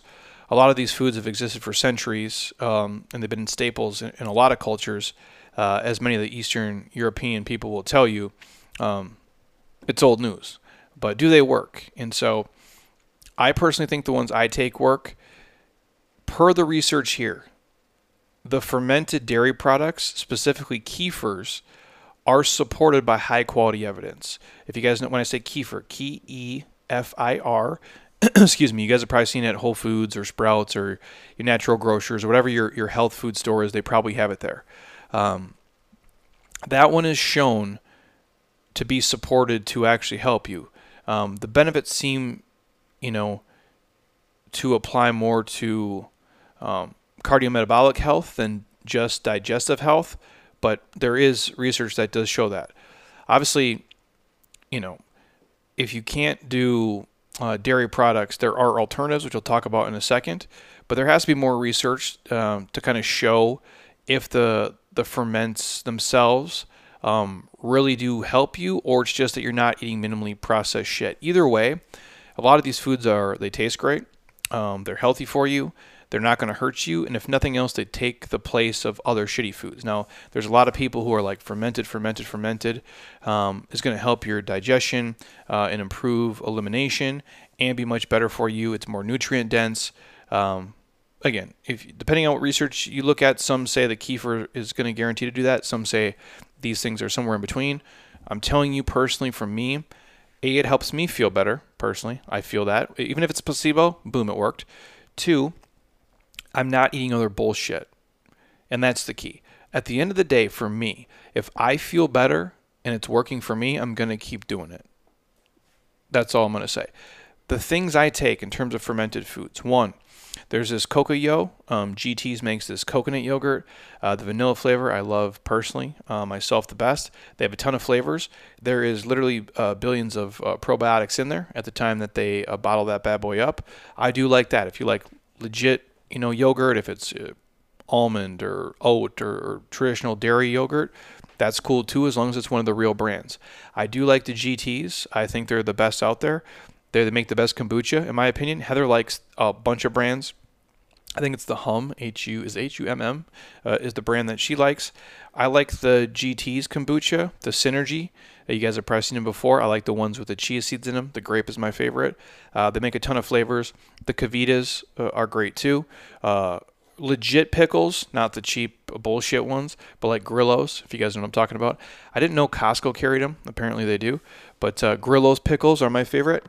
a lot of these foods have existed for centuries, um, and they've been staples in, in a lot of cultures. Uh, as many of the Eastern European people will tell you, um, it's old news but do they work? And so I personally think the ones I take work. Per the research here, the fermented dairy products, specifically kefirs, are supported by high quality evidence. If you guys know when I say kefir, K E F I R, *clears throat* excuse me, you guys have probably seen it at Whole Foods or Sprouts or your natural grocers or whatever your, your health food store is, they probably have it there. Um, that one is shown to be supported to actually help you. Um, the benefits seem, you know, to apply more to um, cardiometabolic health than just digestive health, but there is research that does show that. Obviously, you know, if you can't do uh, dairy products, there are alternatives, which we'll talk about in a second. But there has to be more research um, to kind of show if the the ferments themselves um, really do help you, or it's just that you're not eating minimally processed shit. Either way, a lot of these foods are they taste great, um, they're healthy for you, they're not going to hurt you, and if nothing else, they take the place of other shitty foods. Now, there's a lot of people who are like fermented, fermented, fermented. Um, is going to help your digestion uh, and improve elimination and be much better for you. It's more nutrient dense. Um, again, if depending on what research you look at, some say the kefir is going to guarantee to do that. Some say these things are somewhere in between. I'm telling you personally, from me, a it helps me feel better personally. I feel that even if it's a placebo, boom, it worked. Two, I'm not eating other bullshit, and that's the key. At the end of the day, for me, if I feel better and it's working for me, I'm gonna keep doing it. That's all I'm gonna say. The things I take in terms of fermented foods. One, there's this Cocoyo. Um, GT's makes this coconut yogurt. Uh, the vanilla flavor I love personally, uh, myself the best. They have a ton of flavors. There is literally uh, billions of uh, probiotics in there at the time that they uh, bottle that bad boy up. I do like that. If you like legit, you know, yogurt, if it's uh, almond or oat or, or traditional dairy yogurt, that's cool too, as long as it's one of the real brands. I do like the GTs. I think they're the best out there. They make the best kombucha, in my opinion. Heather likes a bunch of brands. I think it's the Humm H U is H U M M uh, is the brand that she likes. I like the GT's kombucha, the Synergy. Uh, you guys have probably seen them before. I like the ones with the chia seeds in them. The grape is my favorite. Uh, they make a ton of flavors. The KeVitas uh, are great too. Uh, legit pickles, not the cheap bullshit ones, but like Grillos, if you guys know what I'm talking about. I didn't know Costco carried them. Apparently they do. But uh, Grillos pickles are my favorite.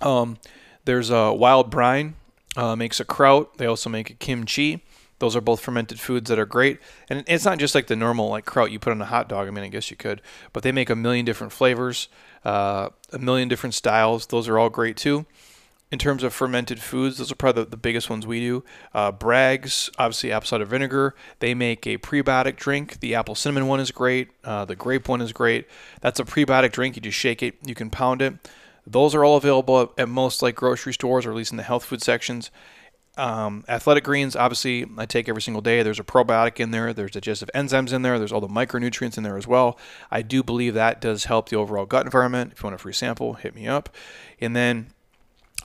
Um, there's a wild brine uh, makes a kraut. They also make a kimchi. Those are both fermented foods that are great. And it's not just like the normal like kraut you put on a hot dog. I mean, I guess you could, but they make a million different flavors, uh, a million different styles. Those are all great too. In terms of fermented foods, those are probably the, the biggest ones we do. Uh, Bragg's, obviously apple cider vinegar. They make a prebiotic drink. The apple cinnamon one is great. Uh, the grape one is great. That's a prebiotic drink. You just shake it. You can pound it. Those are all available at most like grocery stores or at least in the health food sections. Um, athletic greens, obviously, I take every single day. There's a probiotic in there. There's digestive enzymes in there. There's all the micronutrients in there as well. I do believe that does help the overall gut environment. If you want a free sample, hit me up. And then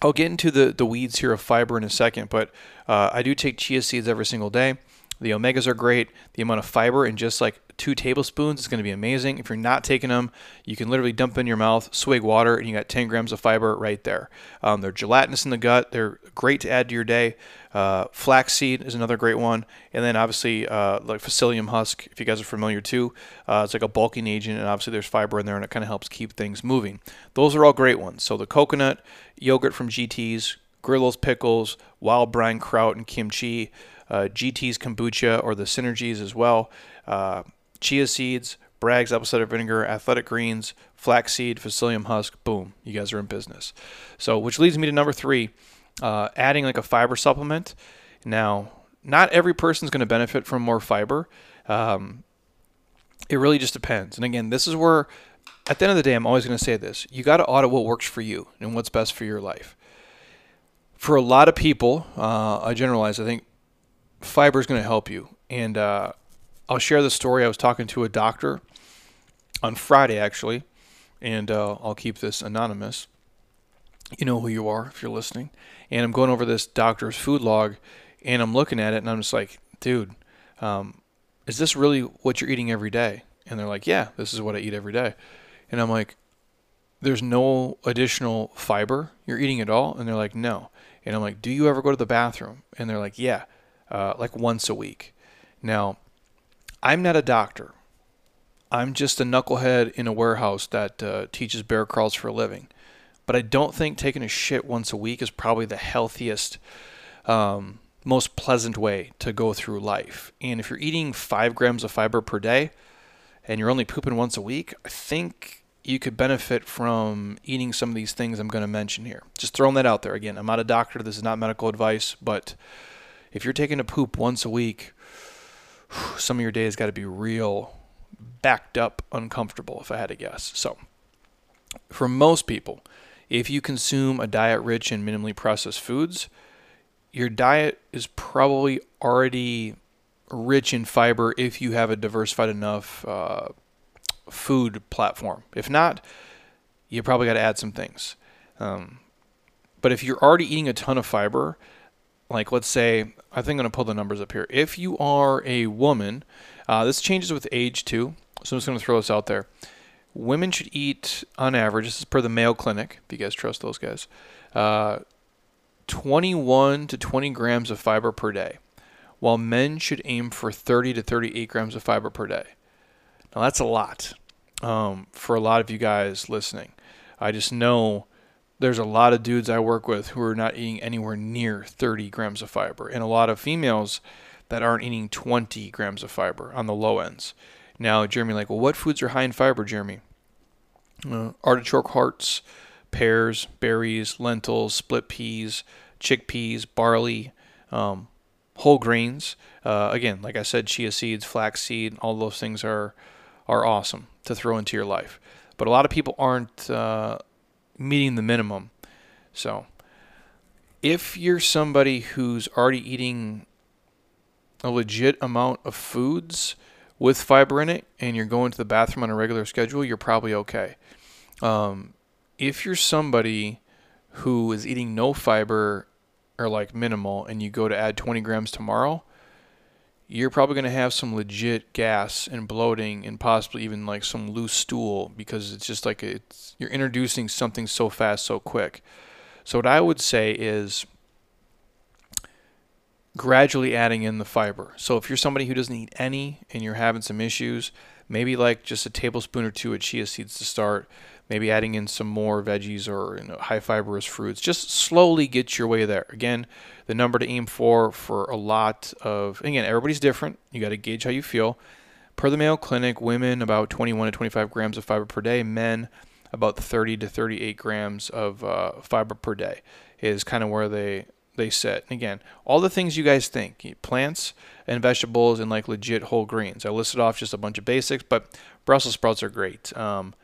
I'll get into the, the weeds here of fiber in a second, but uh, I do take chia seeds every single day. The omegas are great. The amount of fiber and just like two tablespoons. It's going to be amazing. If you're not taking them, you can literally dump in your mouth, swig water, and you got 10 grams of fiber right there. Um, they're gelatinous in the gut. They're great to add to your day. Uh, flaxseed is another great one, and then obviously uh, like psyllium husk, if you guys are familiar too, uh, it's like a bulking agent, and obviously there's fiber in there, and it kind of helps keep things moving. Those are all great ones. So the coconut yogurt from GT's, Grillo's pickles, wild brine kraut, and kimchi uh, GT's kombucha or the synergies as well, uh, chia seeds, Bragg's apple cider vinegar, athletic greens, flaxseed, psyllium husk. Boom, you guys are in business. So, which leads me to number three, uh, adding like a fiber supplement. Now, not every person's going to benefit from more fiber. Um, it really just depends. And again, this is where, at the end of the day, I'm always going to say this: you got to audit what works for you and what's best for your life. For a lot of people, uh, I generalize. I think fiber is going to help you. And uh, I'll share the story. I was talking to a doctor on Friday, actually, and uh, I'll keep this anonymous. You know who you are if you're listening. And I'm going over this doctor's food log, and I'm looking at it, and I'm just like, dude, um, is this really what you're eating every day? And they're like, yeah, this is what I eat every day. And I'm like, there's no additional fiber you're eating at all? And they're like, no. And I'm like, do you ever go to the bathroom? And they're like, yeah uh, like once a week. Now, I'm not a doctor. I'm just a knucklehead in a warehouse that uh, teaches bear crawls for a living. But I don't think taking a shit once a week is probably the healthiest, um, most pleasant way to go through life. And if you're eating five grams of fiber per day and you're only pooping once a week, I think you could benefit from eating some of these things I'm going to mention here. Just throwing that out there. Again, I'm not a doctor. This is not medical advice, but if you're taking a poop once a week, *sighs* some of your day has got to be real backed up uncomfortable if I had to guess. So, for most people, if you consume a diet rich in minimally processed foods, your diet is probably already rich in fiber if you have a diversified enough uh, food platform. If not, you probably got to add some things. Um, but if you're already eating a ton of fiber, like let's say I think I'm going to pull the numbers up here. If you are a woman, uh, this changes with age too. So I'm just going to throw this out there. Women should eat, on average, this is per the Mayo Clinic, if you guys trust those guys, uh, 21 to 20 grams of fiber per day, while men should aim for 30 to 38 grams of fiber per day. Now, that's a lot um, for a lot of you guys listening. I just know there's a lot of dudes I work with who are not eating anywhere near 30 grams of fiber, and a lot of females that aren't eating 20 grams of fiber on the low ends. Now, Jeremy, like, well, what foods are high in fiber, Jeremy? Uh, artichoke hearts, pears, berries, lentils, split peas, chickpeas, barley, um, whole grains. Uh, again, like I said, chia seeds, flax seed, all those things are are awesome to throw into your life. But a lot of people aren't uh, meeting the minimum. So, if you're somebody who's already eating a legit amount of foods with fiber in it and you're going to the bathroom on a regular schedule, you're probably okay. Um, if you're somebody who is eating no fiber or like minimal and you go to add 20 grams tomorrow, you're probably going to have some legit gas and bloating and possibly even like some loose stool because it's just like it's you're introducing something so fast so quick. So what I would say is gradually adding in the fiber. So if you're somebody who doesn't eat any and you're having some issues, maybe like just a tablespoon or two of chia seeds to start, maybe adding in some more veggies or you know, high fibrous fruits. Just slowly get your way there. Again, the number to aim for for a lot of again, everybody's different. You got to gauge how you feel. Per the Mayo Clinic, women about 21 to 25 grams of fiber per day, men about 30 to 38 grams of uh, fiber per day is kind of where they they sit. And again, all the things you guys think, plants and vegetables and like legit whole greens. I listed off just a bunch of basics, but Brussels sprouts are great. Um,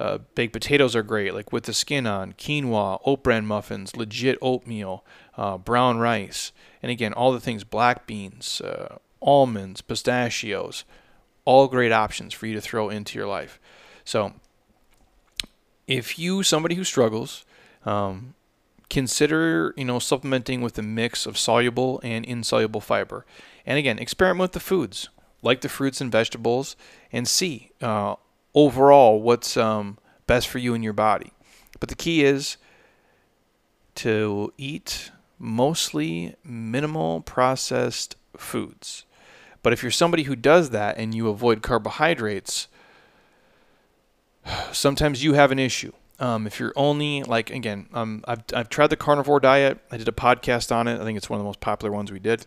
Uh, baked potatoes are great, like with the skin on. Quinoa, oat bran muffins, legit oatmeal, uh, brown rice, and again, all the things black beans, uh, almonds, pistachios, all great options for you to throw into your life. So, if you somebody who struggles, um, consider you know supplementing with a mix of soluble and insoluble fiber. And again, experiment with the foods, like the fruits and vegetables, and see uh, overall what's um, best for you and your body. But the key is to eat mostly minimal processed foods. But if you're somebody who does that and you avoid carbohydrates, *sighs* sometimes you have an issue. Um, if you're only like again, um, I've I've tried the carnivore diet. I did a podcast on it. I think it's one of the most popular ones we did.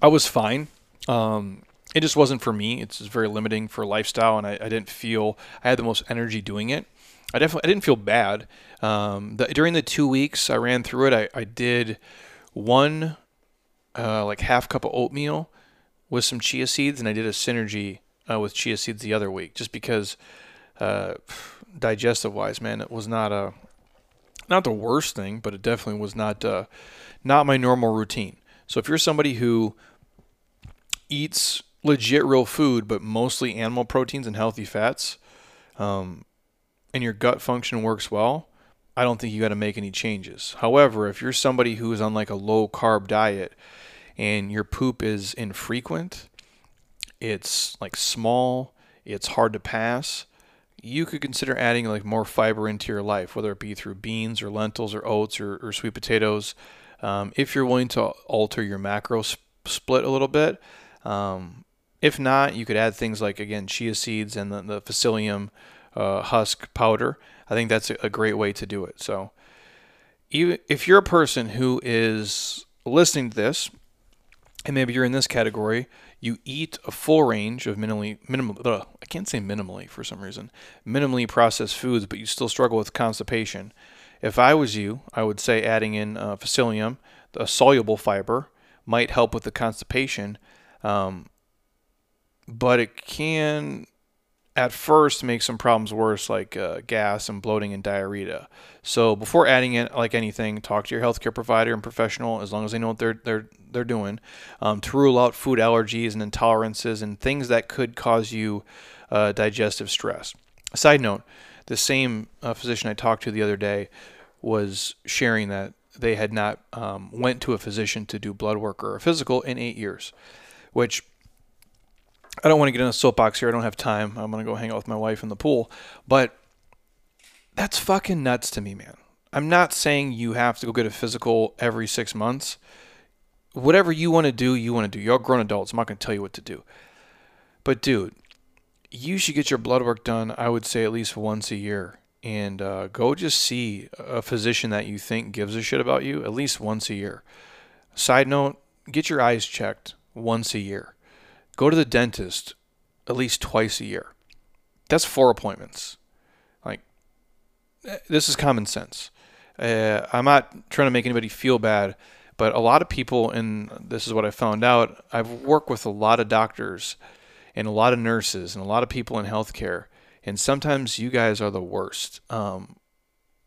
I was fine. Um, it just wasn't for me. It's very limiting for lifestyle, and I, I, didn't feel I had the most energy doing it. I definitely I didn't feel bad. Um, the, during the two weeks I ran through it, I, I did one uh, like half cup of oatmeal with some chia seeds, and I did a synergy uh, with chia seeds the other week, just because uh, *sighs* digestive wise, man, it was not a not the worst thing, but it definitely was not uh, not my normal routine. So if you're somebody who eats legit real food, but mostly animal proteins and healthy fats, um, and your gut function works well, I don't think you got to make any changes. However, if you're somebody who is on like a low carb diet and your poop is infrequent, it's like small, it's hard to pass, you could consider adding like more fiber into your life, whether it be through beans or lentils or oats or, or sweet potatoes. Um, if you're willing to alter your macro sp- split a little bit, um, if not, you could add things like again chia seeds and the, the psyllium uh, husk powder. I think that's a, great way to do it. So, even if you're a person who is listening to this, and maybe you're in this category, you eat a full range of minimally minimal. Uh, I can't say minimally for some reason, minimally processed foods, but you still struggle with constipation. If I was you, I would say adding in uh, psyllium, a soluble fiber, might help with the constipation. Um, but it can at first make some problems worse like uh, gas and bloating and diarrhea. So before adding it like anything, talk to your healthcare provider and professional as long as they know what they're they're they're doing um, to rule out food allergies and intolerances and things that could cause you uh, digestive stress. Side note: the same uh, physician I talked to the other day was sharing that they had not um, went to a physician to do blood work or a physical in eight years, which I don't want to get in a soapbox here. I don't have time. I'm going to go hang out with my wife in the pool. But that's fucking nuts to me, man. I'm not saying you have to go get a physical every six months. Whatever you want to do, you want to do. You're grown adults. I'm not going to tell you what to do. But, dude, you should get your blood work done, I would say, at least once a year. And uh, go just see a physician that you think gives a shit about you at least once a year. Side note, get your eyes checked once a year Go to the dentist at least twice a year. That's four appointments. Like, eh, this is common sense. Uh, I'm not trying to make anybody feel bad, but a lot of people, and this is what I found out, I've worked with a lot of doctors and a lot of nurses and a lot of people in healthcare, and sometimes you guys are the worst. Um,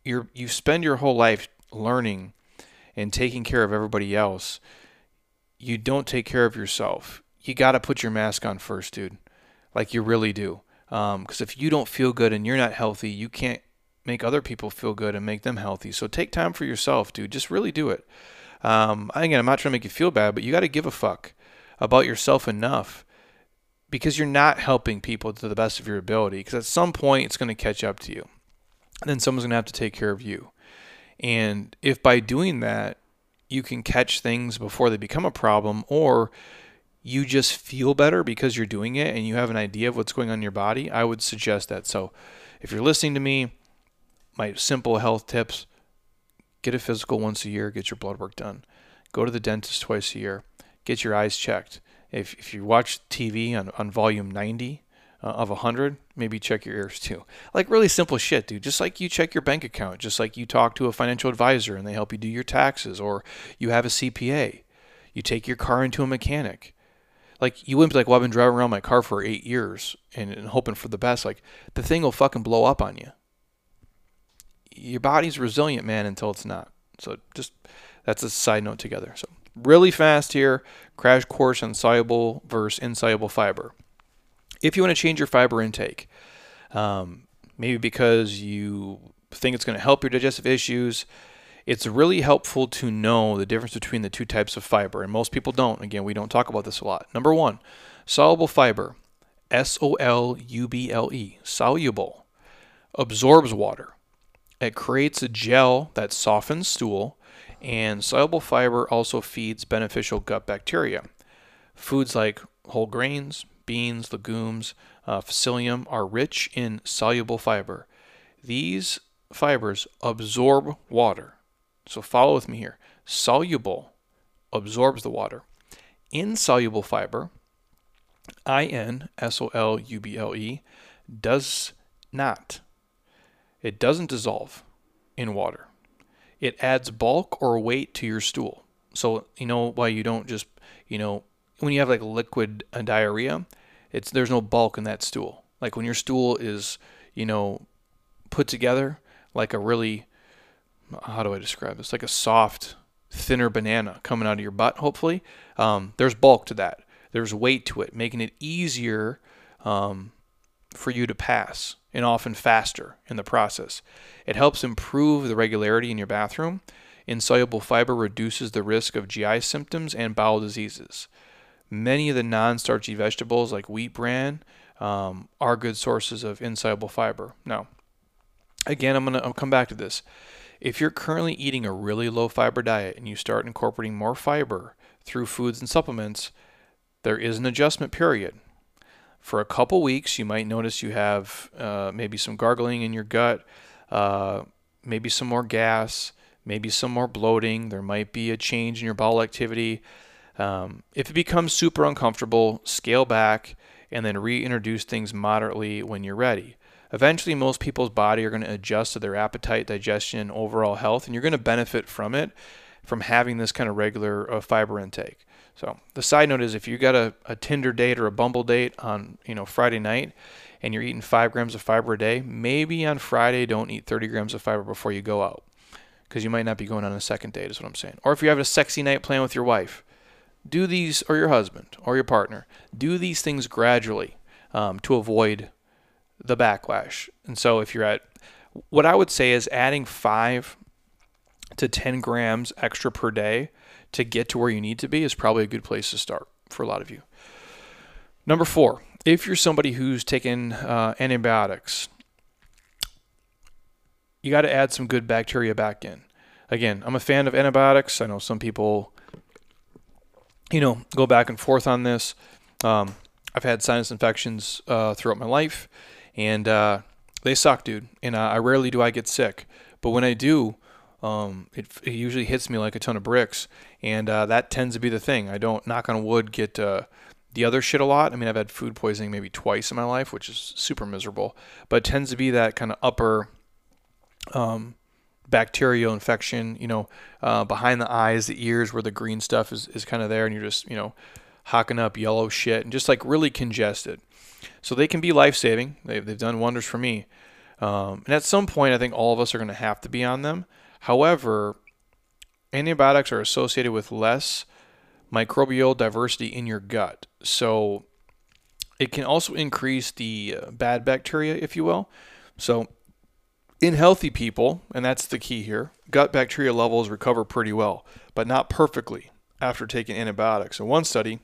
you you spend your whole life learning and taking care of everybody else. You don't take care of yourself you got to put your mask on first, dude. Like you really do. Because um, if you don't feel good and you're not healthy, you can't make other people feel good and make them healthy. So take time for yourself, dude. Just really do it. Um, again, I'm not trying to make you feel bad, but you got to give a fuck about yourself enough because you're not helping people to the best of your ability. Because at some point, it's going to catch up to you. And then someone's going to have to take care of you. And if by doing that, you can catch things before they become a problem, or you just feel better because you're doing it and you have an idea of what's going on in your body, I would suggest that. So, if you're listening to me, my simple health tips get a physical once a year, get your blood work done, go to the dentist twice a year, get your eyes checked. If, if you watch TV on, on volume 90 uh, of 100, maybe check your ears too. Like really simple shit, dude. Just like you check your bank account, just like you talk to a financial advisor and they help you do your taxes, or you have a CPA, you take your car into a mechanic like you wouldn't be like, well, I've been driving around my car for eight years and, and hoping for the best. Like the thing will fucking blow up on you. Your body's resilient, man, until it's not. So just that's a side note together. So really fast here, crash course on soluble versus insoluble fiber. If you want to change your fiber intake, um, maybe because you think it's going to help your digestive issues, it's really helpful to know the difference between the two types of fiber, and most people don't. Again, we don't talk about this a lot. Number one, soluble fiber, S O L U B L E, soluble, absorbs water. It creates a gel that softens stool, and soluble fiber also feeds beneficial gut bacteria. Foods like whole grains, beans, legumes, uh, psyllium are rich in soluble fiber. These fibers absorb water so follow with me here. Soluble absorbs the water. Insoluble fiber, I N S O L U B L E, does not. It doesn't dissolve in water. It adds bulk or weight to your stool. So you know why you don't just you know when you have like liquid uh, diarrhea, it's there's no bulk in that stool. Like when your stool is you know put together like a really how do I describe this? Like a soft, thinner banana coming out of your butt, hopefully. Um, there's bulk to that. There's weight to it, making it easier um, for you to pass and often faster in the process. It helps improve the regularity in your bathroom. Insoluble fiber reduces the risk of GI symptoms and bowel diseases. Many of the non starchy vegetables, like wheat bran, um, are good sources of insoluble fiber. Now, again, I'm going to come back to this. If you're currently eating a really low fiber diet and you start incorporating more fiber through foods and supplements, there is an adjustment period. For a couple weeks, you might notice you have uh, maybe some gargling in your gut, uh, maybe some more gas, maybe some more bloating. There might be a change in your bowel activity. Um, if it becomes super uncomfortable, scale back and then reintroduce things moderately when you're ready. Eventually, most people's body are going to adjust to their appetite, digestion, overall health, and you're going to benefit from it from having this kind of regular uh, fiber intake. So the side note is if you got a, a Tinder date or a Bumble date on you know Friday night and you're eating five grams of fiber a day, maybe on Friday don't eat 30 grams of fiber before you go out because you might not be going on a second date is what I'm saying. Or if you're having a sexy night plan with your wife, do these or your husband or your partner, do these things gradually um, to avoid the backlash. And so if you're at what I would say is adding five to 10 grams extra per day to get to where you need to be is probably a good place to start for a lot of you. Number four, if you're somebody who's taken uh, antibiotics, you got to add some good bacteria back in. Again, I'm a fan of antibiotics. I know some people, you know, go back and forth on this. Um, I've had sinus infections uh, throughout my life, and uh, they suck, dude. And uh, I rarely do I get sick, but when I do, um, it, it, usually hits me like a ton of bricks, and uh, that tends to be the thing. I don't knock on wood get uh, the other shit a lot. I mean, I've had food poisoning maybe twice in my life, which is super miserable, but it tends to be that kind of upper. Um, bacterial infection, you know, uh, behind the eyes, the ears, where the green stuff is, is kind of there, and you're just, you know, hocking up yellow shit and just like really congested. So they can be life saving. They've, they've done wonders for me. Um, and at some point, I think all of us are going to have to be on them. However, antibiotics are associated with less microbial diversity in your gut. So it can also increase the uh, bad bacteria, if you will. So in healthy people, and that's the key here, gut bacteria levels recover pretty well, but not perfectly after taking antibiotics. In one study,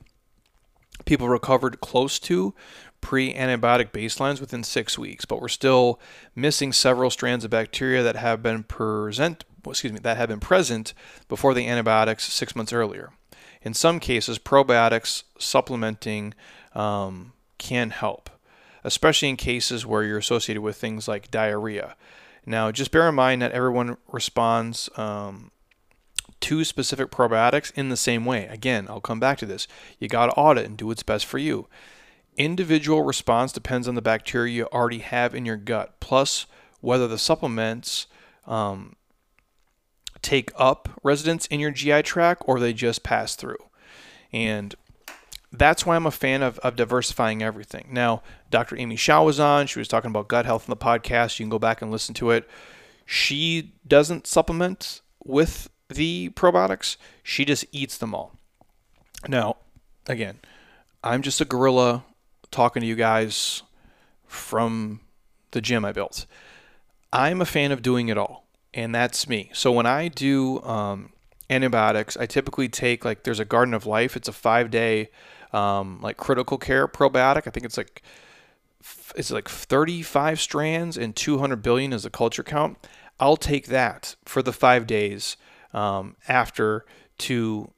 people recovered close to pre antibiotic baselines within six weeks, but we're still missing several strands of bacteria that have been present excuse me, that have been present before the antibiotics six months earlier. In some cases, probiotics supplementing um, can help, especially in cases where you're associated with things like diarrhea. Now, just bear in mind that everyone responds um, to specific probiotics in the same way. Again, I'll come back to this. You got to audit and do what's best for you. Individual response depends on the bacteria you already have in your gut, plus whether the supplements um, take up residence in your GI tract or they just pass through. And that's why I'm a fan of, of diversifying everything. Now, Dr. Amy Shah was on. She was talking about gut health in the podcast. You can go back and listen to it. She doesn't supplement with the probiotics, she just eats them all. Now, again, I'm just a gorilla talking to you guys from the gym I built. I'm a fan of doing it all, and that's me. So when I do um, antibiotics, I typically take like there's a Garden of Life. It's a five day um, like critical care probiotic. I think it's like it's like 35 strands and 200 billion is the culture count. I'll take that for the five days um, after to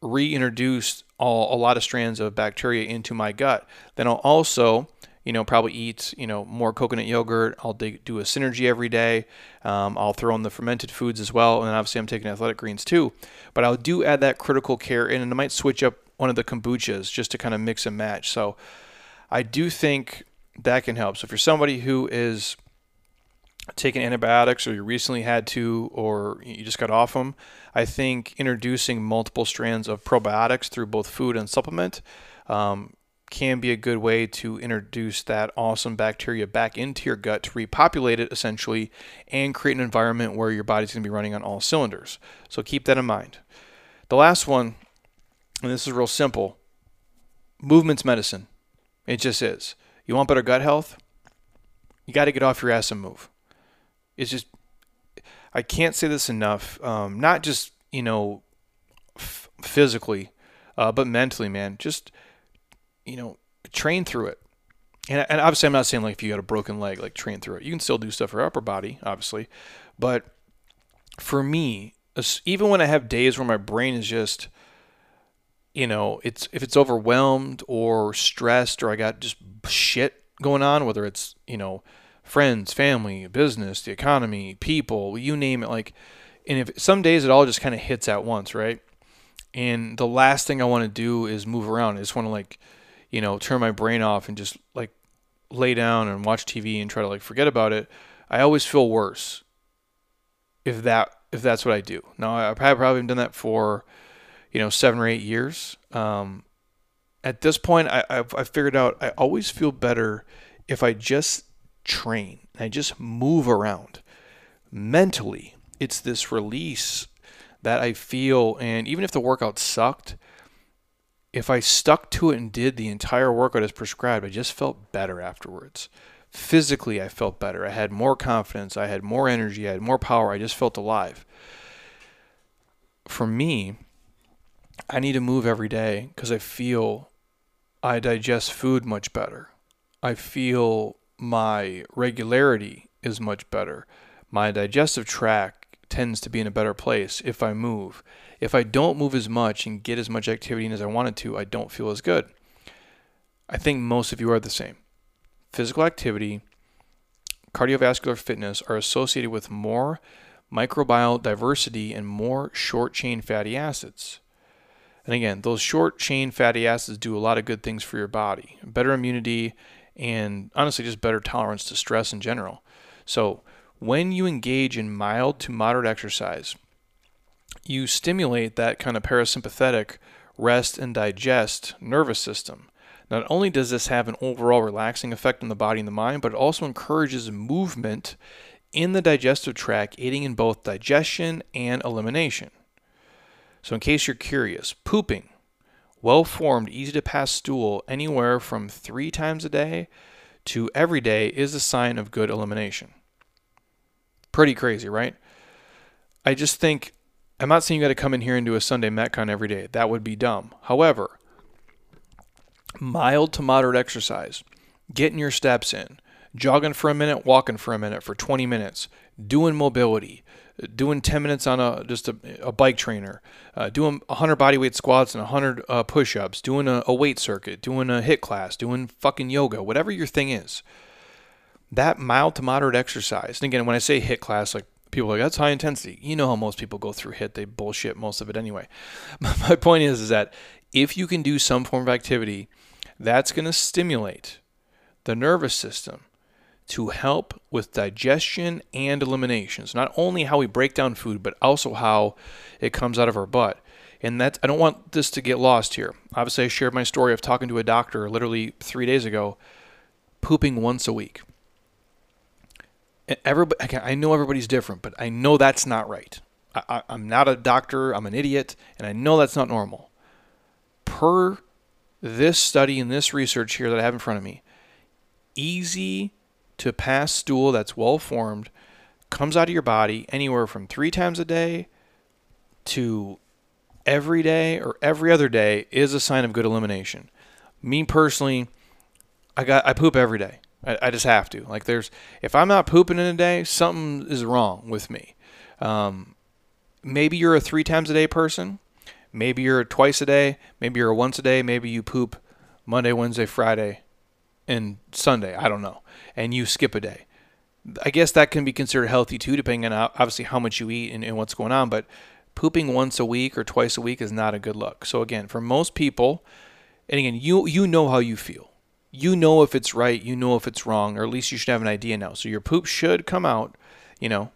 reintroduce a lot of strands of bacteria into my gut. Then I'll also, you know, probably eat, you know, more coconut yogurt. I'll do a synergy every day. Um, I'll throw in the fermented foods as well. And then obviously I'm taking athletic greens too. But I'll do add that critical care in and I might switch up one of the kombuchas just to kind of mix and match. So I do think that can help. So if you're somebody who is taking antibiotics or you recently had to or you just got off them, I think introducing multiple strands of probiotics through both food and supplement um, can be a good way to introduce that awesome bacteria back into your gut to repopulate it essentially and create an environment where your body's going to be running on all cylinders. So keep that in mind. The last one, and this is real simple movement's medicine. It just is. You want better gut health? You got to get off your ass and move. It's just, I can't say this enough. Um, not just, you know, f- physically, uh, but mentally, man. Just, you know, train through it. And, and obviously, I'm not saying like if you got a broken leg, like train through it. You can still do stuff for upper body, obviously. But for me, even when I have days where my brain is just, you know, it's if it's overwhelmed or stressed or I got just shit going on, whether it's, you know, friends, family, business, the economy, people, you name it. Like, and if some days it all just kind of hits at once, right? And the last thing I want to do is move around. I just want to like, you know, turn my brain off and just like lay down and watch TV and try to like forget about it. I always feel worse if that if that's what I do. Now I probably haven't done that for, you know, seven or eight years. Um, at this point, I, I've, I've figured out I always feel better if I just train. I just move around. Mentally, it's this release that I feel, and even if the workout sucked, if I stuck to it and did the entire workout as prescribed, I just felt better afterwards. Physically, I felt better. I had more confidence. I had more energy. I had more power. I just felt alive. For me, I need to move every day because I feel I digest food much better. I feel my regularity is much better. My digestive tract tends to be in a better place if I move. If I don't move as much and get as much activity in as I wanted to, I don't feel as good. I think most of you are the same. Physical activity, cardiovascular fitness are associated with more microbial diversity and more short chain fatty acids. And again, those short chain fatty acids do a lot of good things for your body better immunity and honestly just better tolerance to stress in general. So, when you engage in mild to moderate exercise, you stimulate that kind of parasympathetic rest and digest nervous system. Not only does this have an overall relaxing effect on the body and the mind, but it also encourages movement in the digestive tract, aiding in both digestion and elimination. So, in case you're curious, pooping well formed, easy to pass stool anywhere from three times a day to every day is a sign of good elimination. Pretty crazy, right? I just think I'm not saying you got to come in here and do a Sunday Metcon every day. That would be dumb. However, mild to moderate exercise, getting your steps in, jogging for a minute, walking for a minute for 20 minutes, doing mobility, doing 10 minutes on a just a, a bike trainer, uh, doing 100 bodyweight squats and 100 uh, push-ups, doing a, a weight circuit, doing a HIIT class, doing fucking yoga, whatever your thing is. That mild to moderate exercise. And again, when I say HIIT class, like people are like that's high intensity. You know how most people go through HIIT; they bullshit most of it anyway. *laughs* My point is, is that if you can do some form of activity, that's going to stimulate the nervous system to help with digestion and elimination. So not only how we break down food, but also how it comes out of our butt. And that I don't want this to get lost here. Obviously, I shared my story of talking to a doctor literally three days ago, pooping once a week. Everybody, I know everybody's different, but I know that's not right. I, I'm not a doctor. I'm an idiot, and I know that's not normal. Per this study and this research here that I have in front of me, easy to pass stool that's well formed comes out of your body anywhere from three times a day to every day or every other day is a sign of good elimination. Me personally, I got I poop every day. I, I just have to. Like there's if I'm not pooping in a day, something is wrong with me. Um, maybe you're a three times a day person. Maybe you're a twice a day. Maybe you're a once a day. Maybe you poop Monday, Wednesday, Friday, and Sunday. I don't know. And you skip a day. I guess that can be considered healthy too, depending on obviously how much you eat and, and what's going on. But pooping once a week or twice a week is not a good look. So again, for most people, and again, you you know how you feel. You know if it's right, you know if it's wrong, or at least you should have an idea now. So your poop should come out, you know,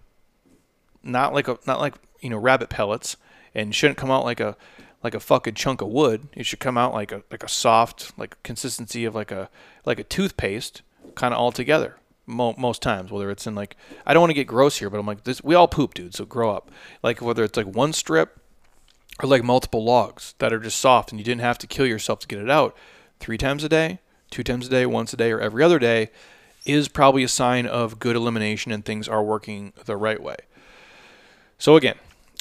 not like a not like you know rabbit pellets, and shouldn't come out like a like a fucking chunk of wood. It should come out like a like a soft like consistency of like a like a toothpaste, kind of all together mo- most times, whether it's in like I don't want to get gross here, but I'm like this. We all poop, dude. So grow up. Like whether it's like one strip or like multiple logs that are just soft, and you didn't have to kill yourself to get it out. Three times a day, two times a day, once a day, or every other day is probably a sign of good elimination and things are working the right way. So again,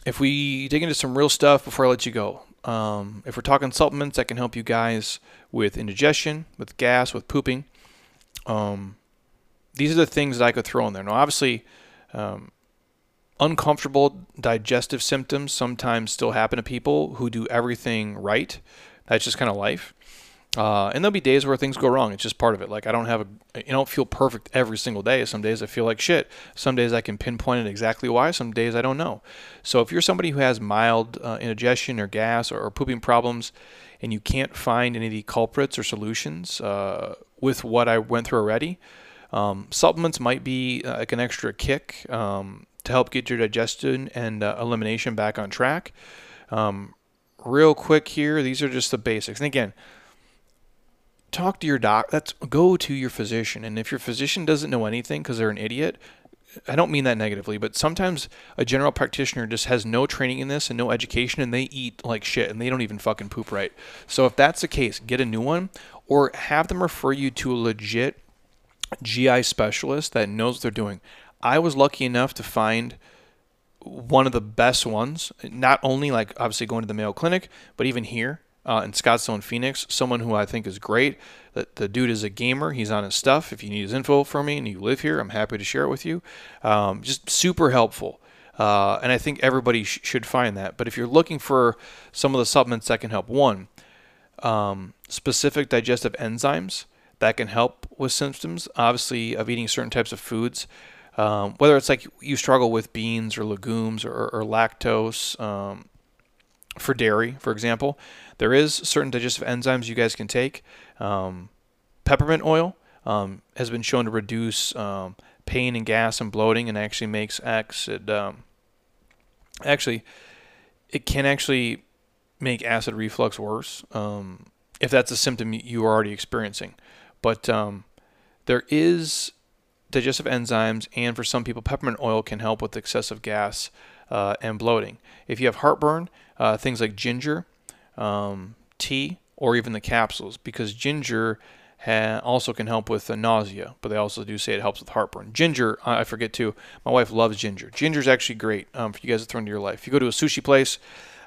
if we dig into some real stuff before I let you go, um, if we're talking supplements that can help you guys with indigestion, with gas, with pooping, um, these are the things that I could throw in there. Now, obviously, um, uncomfortable digestive symptoms sometimes still happen to people who do everything right. That's just kind of life. Uh, and there'll be days where things go wrong. It's just part of it. Like I don't have a, you don't feel perfect every single day. Some days I feel like shit. Some days I can pinpoint it exactly why. Some days I don't know. So if you're somebody who has mild uh, indigestion or gas or, or, pooping problems, and you can't find any of the culprits or solutions uh, with what I went through already, um, supplements might be uh, like an extra kick um, to help get your digestion and uh, elimination back on track. Um, real quick here, these are just the basics. And again, talk to your doc. That's go to your physician. And if your physician doesn't know anything because they're an idiot, I don't mean that negatively, but sometimes a general practitioner just has no training in this and no education and they eat like shit and they don't even fucking poop right. So if that's the case, get a new one or have them refer you to a legit GI specialist that knows what they're doing. I was lucky enough to find one of the best ones, not only like obviously going to the Mayo Clinic, but even here uh, in Scottsdale and Phoenix, someone who I think is great. The, the dude is a gamer. He's on his stuff. If you need his info from me and you live here, I'm happy to share it with you. Um, just super helpful. Uh, and I think everybody sh- should find that. But if you're looking for some of the supplements that can help, one, um, specific digestive enzymes that can help with symptoms, obviously, of eating certain types of foods. Um, whether it's like you struggle with beans or legumes or, or lactose um, for dairy, for example, there is certain digestive enzymes you guys can take. Um, peppermint oil um, has been shown to reduce um, pain and gas and bloating, and actually makes acid. Actually, it can actually make acid reflux worse if that's a symptom you are already experiencing. But um, there is digestive enzymes, and for some people, peppermint oil can help with excessive gas uh, and bloating. If you have heartburn, uh, things like ginger, um, tea, or even the capsules, because ginger ha- also can help with nausea, but they also do say it helps with heartburn. Ginger, I forget too. My wife loves ginger. Ginger is actually great um, for you guys to throw into your life. If you go to a sushi place,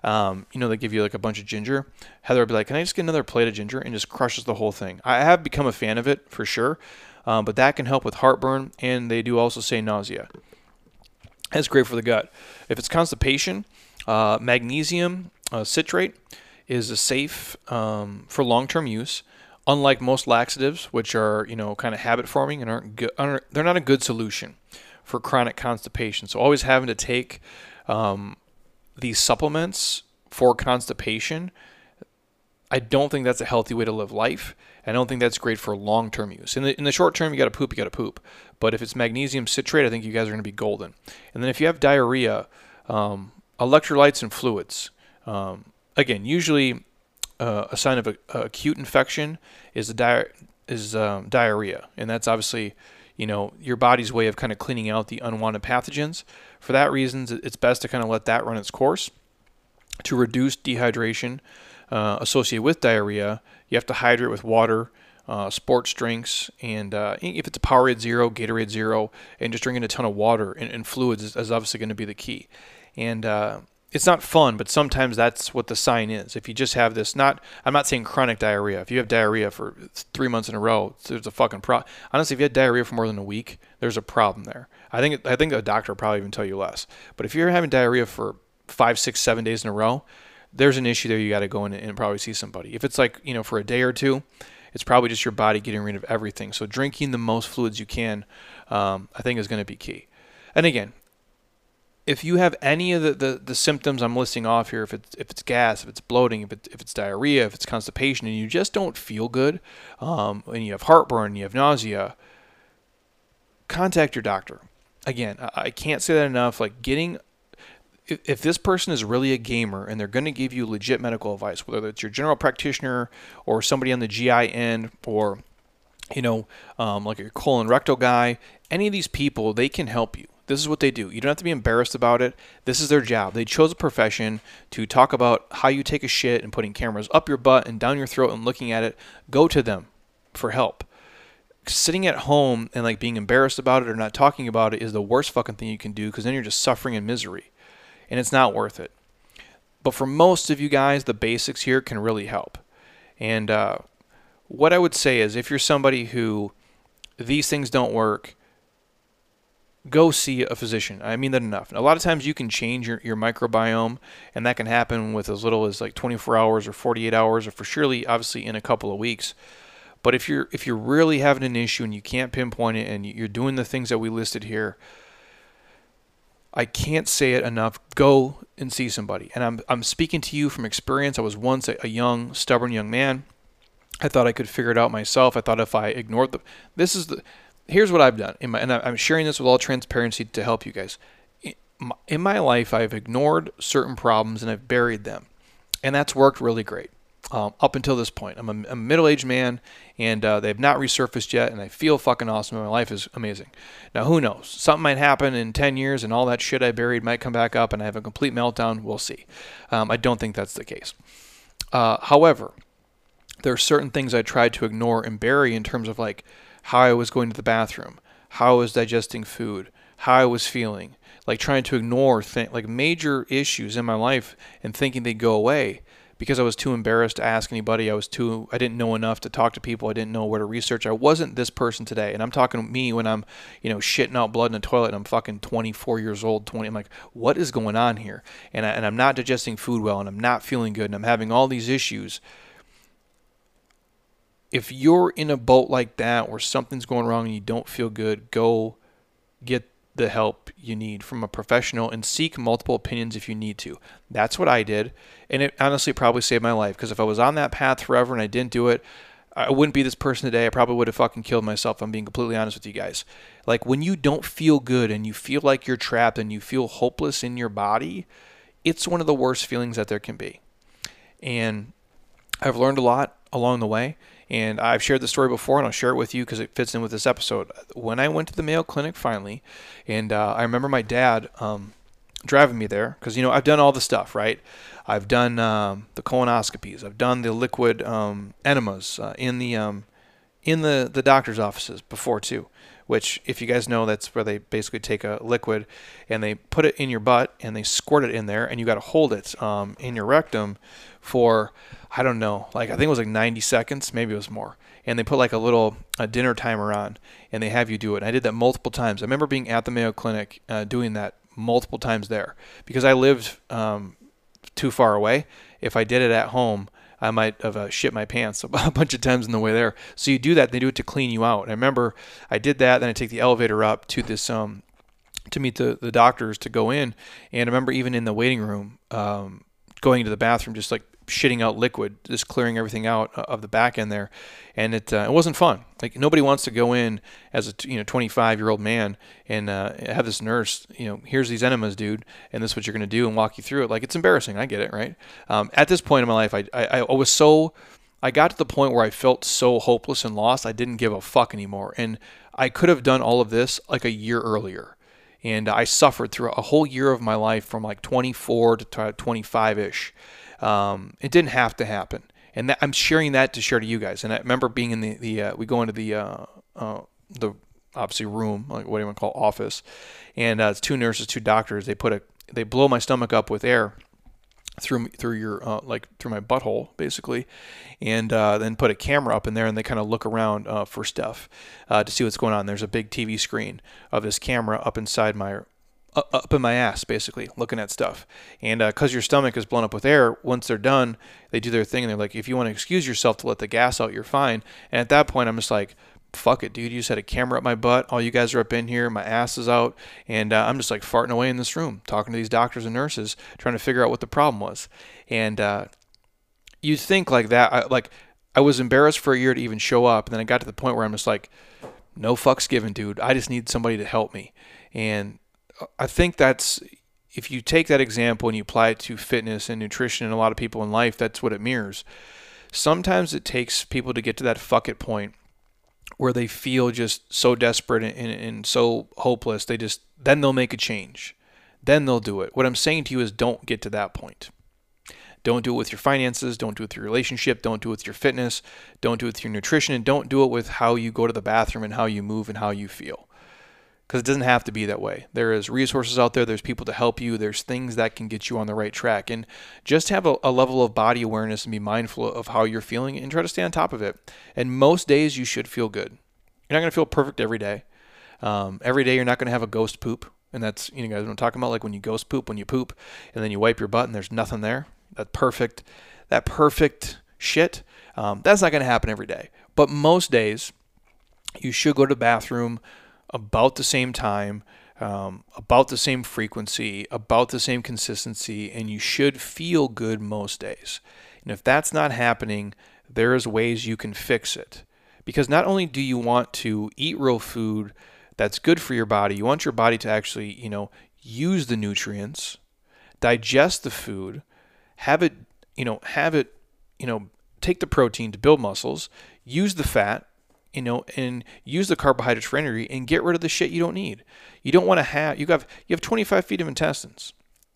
um, you know, they give you like a bunch of ginger. Heather would be like, Can I just get another plate of ginger? And just crushes the whole thing. I have become a fan of it for sure, um, but that can help with heartburn, and they do also say nausea. That's great for the gut. If it's constipation, uh, magnesium uh, citrate is a safe um, for long-term use. Unlike most laxatives, which are you know kind of habit forming and aren't good, aren't, they're not a good solution for chronic constipation. So always having to take um, these supplements for constipation, I don't think that's a healthy way to live life. I don't think that's great for long term use. In the, in the short term, you got to poop, you got to poop. But if it's magnesium citrate, I think you guys are going to be golden. And then if you have diarrhea, um, electrolytes and fluids. Um, again, usually uh, a sign of a, a acute infection is di- is um, diarrhea, and that's obviously you know your body's way of kind of cleaning out the unwanted pathogens. For that reason, it's best to kind of let that run its course. To reduce dehydration uh, associated with diarrhea, you have to hydrate with water, uh, sports drinks, and uh, if it's a Powerade Zero, Gatorade Zero, and just drinking a ton of water and, and fluids is, is, obviously going to be the key. And uh, it's not fun, but sometimes that's what the sign is. If you just have this, not I'm not saying chronic diarrhea. If you have diarrhea for three months in a row, there's a fucking problem. Honestly, if you had diarrhea for more than a week, there's a problem there. I think I think a doctor probably even tell you less. But if you're having diarrhea for five, six, seven days in a row, there's an issue there. You got to go in and probably see somebody. If it's like you know for a day or two, it's probably just your body getting rid of everything. So drinking the most fluids you can, um, I think, is going to be key. And again, if you have any of the, the, the, symptoms I'm listing off here, if it's if it's gas, if it's bloating, if it's if it's diarrhea, if it's constipation, and you just don't feel good, um, and you have heartburn, you have nausea, contact your doctor. Again, I, I can't say that enough. Like getting if, if this person is really a gamer and they're going to give you legit medical advice, whether it's your general practitioner or somebody on the GI end or you know, um, like a colon rectal guy, any of these people, they can help you. This is what they do. You don't have to be embarrassed about it. This is their job. They chose a profession to talk about how you take a shit and putting cameras up your butt and down your throat and looking at it. Go to them for help. Sitting at home and like being embarrassed about it or not talking about it is the worst fucking thing you can do because then you're just suffering in misery and it's not worth it. But for most of you guys, the basics here can really help. And uh, what I would say is if you're somebody who these things don't work, go see a physician. I mean that enough. A lot of times you can change your, your microbiome, and that can happen with as little as like 24 hours or 48 hours, or for surely, obviously, in a couple of weeks. But if you're if you're really having an issue and you can't pinpoint it, and you're doing the things that we listed here, I can't say it enough. Go and see somebody. And I'm I'm speaking to you from experience. I was once a, a young, stubborn young man. I thought I could figure it out myself. I thought if I ignored the this is the here's what I've done, my, and I'm sharing this with all transparency to help you guys. In my life, I've ignored certain problems and I've buried them, and that's worked really great um, up until this point. I'm a, a middle-aged man, and uh, they've not resurfaced yet, and I feel fucking awesome. My life is amazing. Now, who knows? Something might happen in 10 years, and all that shit I buried might come back up, and I have a complete meltdown. We'll see. Um, I don't think that's the case. Uh, however, there are certain things I tried to ignore and bury in terms of like how I was going to the bathroom, how I was digesting food, how I was feeling, like trying to ignore th- like major issues in my life and thinking they'd go away because I was too embarrassed to ask anybody. I was too I didn't know enough to talk to people. I didn't know where to research. I wasn't this person today. And I'm talking to me when I'm, you know, shitting out blood in a toilet and I'm fucking 24 years old, 20. I'm like, what is going on here? And I, and I'm not digesting food well and I'm not feeling good and I'm having all these issues if you're in a boat like that where something's going wrong and you don't feel good, go get the help you need from a professional and seek multiple opinions if you need to. That's what I did. And it honestly probably saved my life because if I was on that path forever and I didn't do it, I wouldn't be this person today. I probably would have fucking killed myself. I'm being completely honest with you guys. Like when you don't feel good and you feel like you're trapped and you feel hopeless in your body, it's one of the worst feelings that there can be. And I've learned a lot along the way. And I've shared the story before, and I'll share it with you because it fits in with this episode. When I went to the Mayo Clinic finally, and uh, I remember my dad um, driving me there because you know I've done all the stuff, right? I've done um, the colonoscopies, I've done the liquid um, enemas uh, in the um, in the the doctor's offices before too. Which, if you guys know, that's where they basically take a liquid and they put it in your butt and they squirt it in there, and you got to hold it um, in your rectum for I don't know, like I think it was like 90 seconds, maybe it was more. And they put like a little a dinner timer on, and they have you do it. And I did that multiple times. I remember being at the Mayo Clinic uh, doing that multiple times there because I lived um, too far away. If I did it at home, I might have uh, shit my pants *laughs* a bunch of times on the way there. So you do that, they do it to clean you out. And I remember I did that, then I take the elevator up to this um to meet the the doctors to go in, and I remember even in the waiting room um, going to the bathroom, just like shitting out liquid, just clearing everything out of the back end there, and it uh, it wasn't fun. Like nobody wants to go in as a you know 25 year old man and uh, have this nurse, you know, here's these enemas, dude, and this is what you're gonna do, and walk you through it. Like it's embarrassing. I get it, right? Um, at this point in my life, I, I I was so I got to the point where I felt so hopeless and lost. I didn't give a fuck anymore, and I could have done all of this like a year earlier and I suffered through a whole year of my life from like 24 to 25 ish. Um, it didn't have to happen, and that, I'm sharing that to share to you guys. And I remember being in the the uh, we go into the uh, uh, the obviously room, like what do you want to call office, and uh, it's two nurses, two doctors. They put a they blow my stomach up with air through through your uh, like through my butthole basically, and uh, then put a camera up in there and they kind of look around uh, for stuff uh, to see what's going on. There's a big TV screen of this camera up inside my up in my ass basically looking at stuff and because uh, your stomach is blown up with air once they're done they do their thing and they're like if you want to excuse yourself to let the gas out you're fine and at that point i'm just like fuck it, dude. You just had a camera up my butt. All you guys are up in here. My ass is out. And uh, I'm just like farting away in this room, talking to these doctors and nurses, trying to figure out what the problem was. And uh, you think like that. I, like, I was embarrassed for a year to even show up. And then I got to the point where I'm just like, no fucks given, dude. I just need somebody to help me. And I think that's, if you take that example and you apply it to fitness and nutrition and a lot of people in life, that's what it mirrors. Sometimes it takes people to get to that fuck it point where they feel just so desperate and, and, and, so hopeless, they just then they'll make a change. Then they'll do it. What I'm saying to you is don't get to that point. Don't do it with your finances, don't do it with your relationship, don't do it with your fitness, don't do it with your nutrition, and don't do it with how you go to the bathroom and how you move and how you feel because it doesn't have to be that way. There is resources out there, there's people to help you, there's things that can get you on the right track. And just have a, a, level of body awareness and be mindful of how you're feeling and try to stay on top of it. And most days you should feel good. You're not going to feel perfect every day. Um, every day you're not going to have a ghost poop. And that's, you know, guys, what I'm talking about, like when you ghost poop, when you poop and then you wipe your butt and there's nothing there. That perfect, that perfect shit. Um, that's not going to happen every day. But most days you should go to the bathroom about the same time, um, about the same frequency, about the same consistency, and you should feel good most days. And if that's not happening, there's ways you can fix it. Because not only do you want to eat real food that's good for your body, you want your body to actually, you know, use the nutrients, digest the food, have it, you know, have it, you know, take the protein to build muscles, use the fat, you know, and use the carbohydrates for energy and get rid of the shit you don't need. You don't want to have you have you have 25 feet of intestines,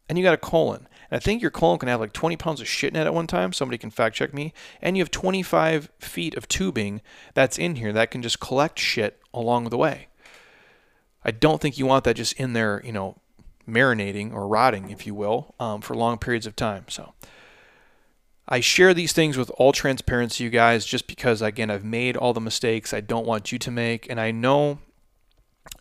and you got a colon. And I think your colon can have like 20 pounds of shit in it at one time. Somebody can fact check me. And you have 25 feet of tubing that's in here that can just collect shit along the way. I don't think you want that just in there, you know, marinating or rotting, if you will, um, for long periods of time. So. I share these things with all transparency, you guys, just because, again, I've made all the mistakes I don't want you to make. And I know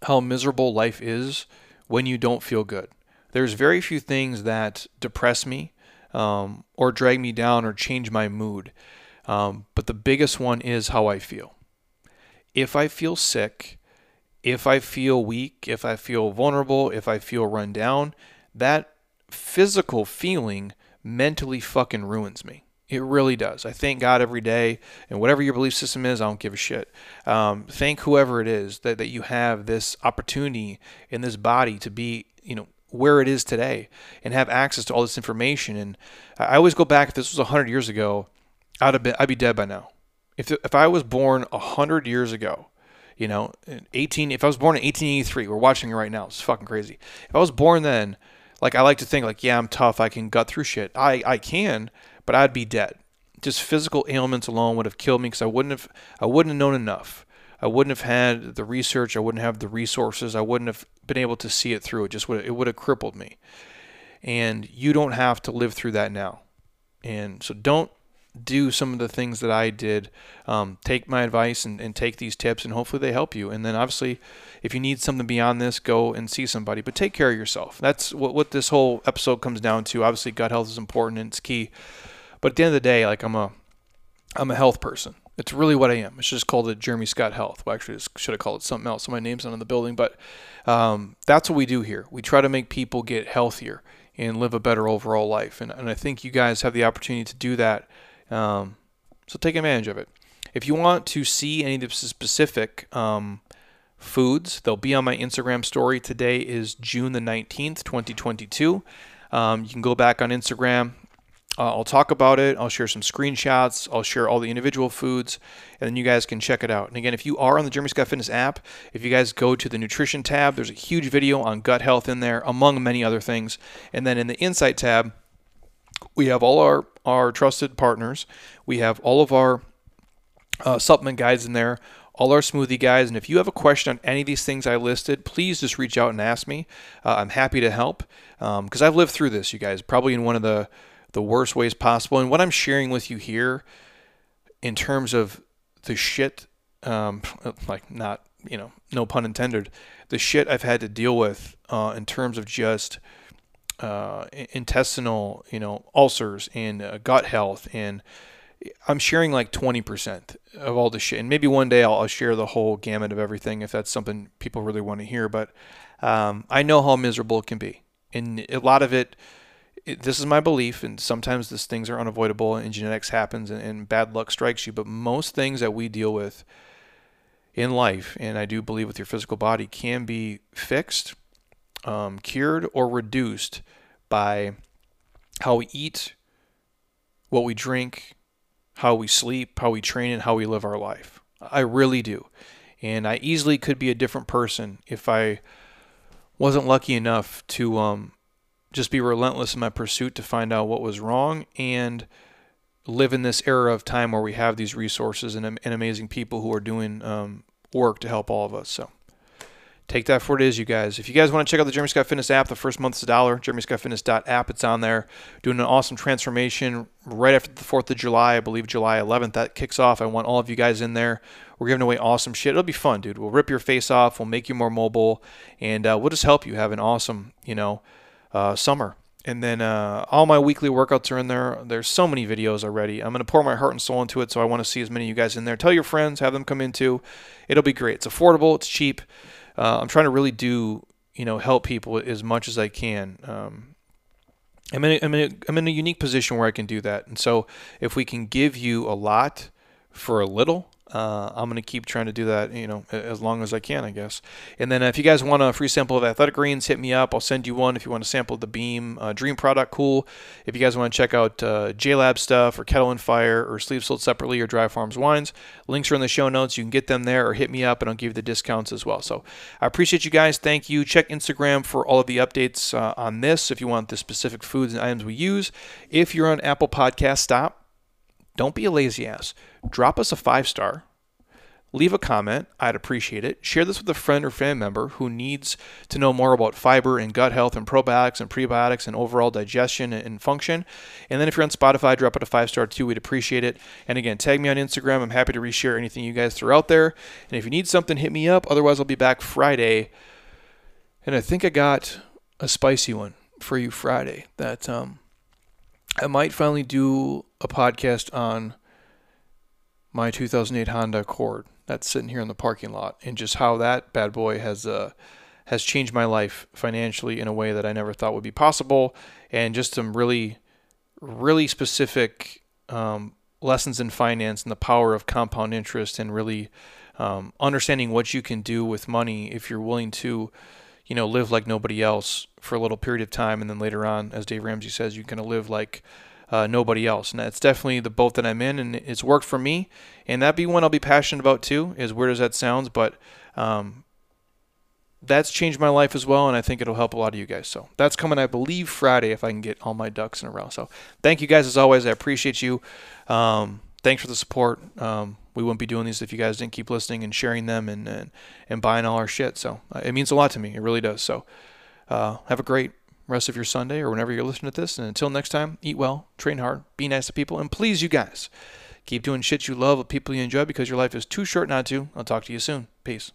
how miserable life is when you don't feel good. There's very few things that depress me um, or drag me down or change my mood. Um, but the biggest one is how I feel. If I feel sick, if I feel weak, if I feel vulnerable, if I feel run down, that physical feeling mentally fucking ruins me. It really does. I thank God every day, and whatever your belief system is, I don't give a shit. Um, thank whoever it is that, that you have this opportunity in this body to be, you know, where it is today and have access to all this information. And I always go back, if this was 100 years ago, I'd, have been, I'd be dead by now. If, if I was born 100 years ago, you know, 18, if I was born in 1883, we're watching it right now, it's fucking crazy. If I was born then, like I like to think like, yeah, I'm tough. I can gut through shit. I, I can, but I'd be dead. Just physical ailments alone would have killed me because I wouldn't have I wouldn't have known enough. I wouldn't have had the research. I wouldn't have the resources. I wouldn't have been able to see it through. It just would it would have crippled me. And you don't have to live through that now. And so don't do some of the things that I did. Um, take my advice and, and take these tips, and hopefully they help you. And then obviously, if you need something beyond this, go and see somebody. But take care of yourself. That's what, what this whole episode comes down to. Obviously, gut health is important and it's key. But at the end of the day, like I'm a I'm a health person. It's really what I am. It's just called it Jeremy Scott Health. Well, actually, I should have called it something else. So my name's not on the building, but um, that's what we do here. We try to make people get healthier and live a better overall life. And, and I think you guys have the opportunity to do that. Um, so take advantage of it. If you want to see any of the specific um, foods, they'll be on my Instagram story. Today is June the 19th, 2022. Um, you can go back on Instagram. Uh, I'll talk about it. I'll share some screenshots. I'll share all the individual foods, and then you guys can check it out. And again, if you are on the Jeremy Scott Fitness app, if you guys go to the nutrition tab, there's a huge video on gut health in there, among many other things. And then in the insight tab, we have all our, our trusted partners. We have all of our uh, supplement guides in there, all our smoothie guides. And if you have a question on any of these things I listed, please just reach out and ask me. Uh, I'm happy to help because um, I've lived through this, you guys, probably in one of the, the worst ways possible. And what I'm sharing with you here in terms of the shit, um, *laughs* like not, you know, no pun intended, the shit I've had to deal with uh, in terms of just uh, intestinal, you know, ulcers and uh, gut health and I'm sharing like 20% of all the shit. And maybe one day I'll, I'll, share the whole gamut of everything if that's something people really want to hear. But um, I know how miserable it can be. And a lot of it, it, this is my belief, and sometimes these things are unavoidable and genetics happens and, and bad luck strikes you. But most things that we deal with in life, and I do believe with your physical body, can be fixed, um, cured, or reduced by how we eat, what we drink, how we sleep, how we train, and how we live our life. I really do. And I easily could be a different person if I wasn't lucky enough to um, just be relentless in my pursuit to find out what was wrong and live in this era of time where we have these resources and, and amazing people who are doing um, work to help all of us. So take that for it is, you guys. If you guys want to check out the Jeremy Scott Fitness app, the first month's a dollar. JeremyScottFitness.app. It's on there. Doing an awesome transformation right after the 4th of July, I believe July 11th. That kicks off. I want all of you guys in there. We're giving away awesome shit. It'll be fun, dude. We'll rip your face off. We'll make you more mobile, and uh, we'll just help you have an awesome, you know, uh, summer. And then uh, all my weekly workouts are in there. There's so many videos already. I'm going to pour my heart and soul into it, so I want to see as many of you guys in there. Tell your friends, have them come into. It'll be great. It's affordable. It's cheap uh, I'm trying to really do, you know, help people as much as I can. Um, I'm in, a, I'm, in a, I'm in a unique position where I can do that. And so if we can give you a lot for a little, uh, I'm going to keep trying to do that, you know, as long as I can, I guess. And then if you guys want a free sample of Athletic Greens, hit me up. I'll send you one if you want to sample the Beam uh, Dream product. Cool. If you guys want to check out uh, JLab stuff or Kettle and Fire or Sleep Sold separately or Dry Farms wines, links are in the show notes. You can get them there or hit me up and I'll give you the discounts as well. So I appreciate you guys. Thank you. Check Instagram for all of the updates uh, on this if you want the specific foods and items we use. If you're on Apple Podcast, stop. Don't be a lazy ass. Drop us a five star Leave a comment. I'd appreciate it. Share this with a friend or family member who needs to know more about fiber and gut health and probiotics and prebiotics and overall digestion and function. And then if you're on Spotify, drop it a five star too. We'd appreciate it. And again, tag me on Instagram. I'm happy to reshare anything you guys throw out there. And if you need something, hit me up. Otherwise, I'll be back Friday. And I think I got a spicy one for you Friday that um, I might finally do a podcast on my 2008 Honda Accord that's sitting here in the parking lot, and just how that bad boy has uh, has changed my life financially in a way that I never thought would be possible, and just some really, really specific um, lessons in finance and the power of compound interest, and really um, understanding what you can do with money if you're willing to, you know, live like nobody else for a little period of time, and then later on, as Dave Ramsey says, you can live like uh, nobody else. And that's definitely the boat that I'm in, and it's worked for me. And that be one I'll be passionate about too. As weird as that sounds, but um, that's changed my life as well, and I think it'll help a lot of you guys. So that's coming, I believe, Friday if I can get all my ducks in a row. So thank you guys as always. I appreciate you. Um, thanks for the support. Um, we wouldn't be doing these if you guys didn't keep listening and sharing them and and, and buying all our shit. So uh, it means a lot to me. It really does. So uh, have a great rest of your Sunday or whenever you're listening to this. And until next time, eat well, train hard, be nice to people, and please, you guys, keep doing shit you love with people you enjoy because your life is too short not to. I'll talk to you soon. Peace.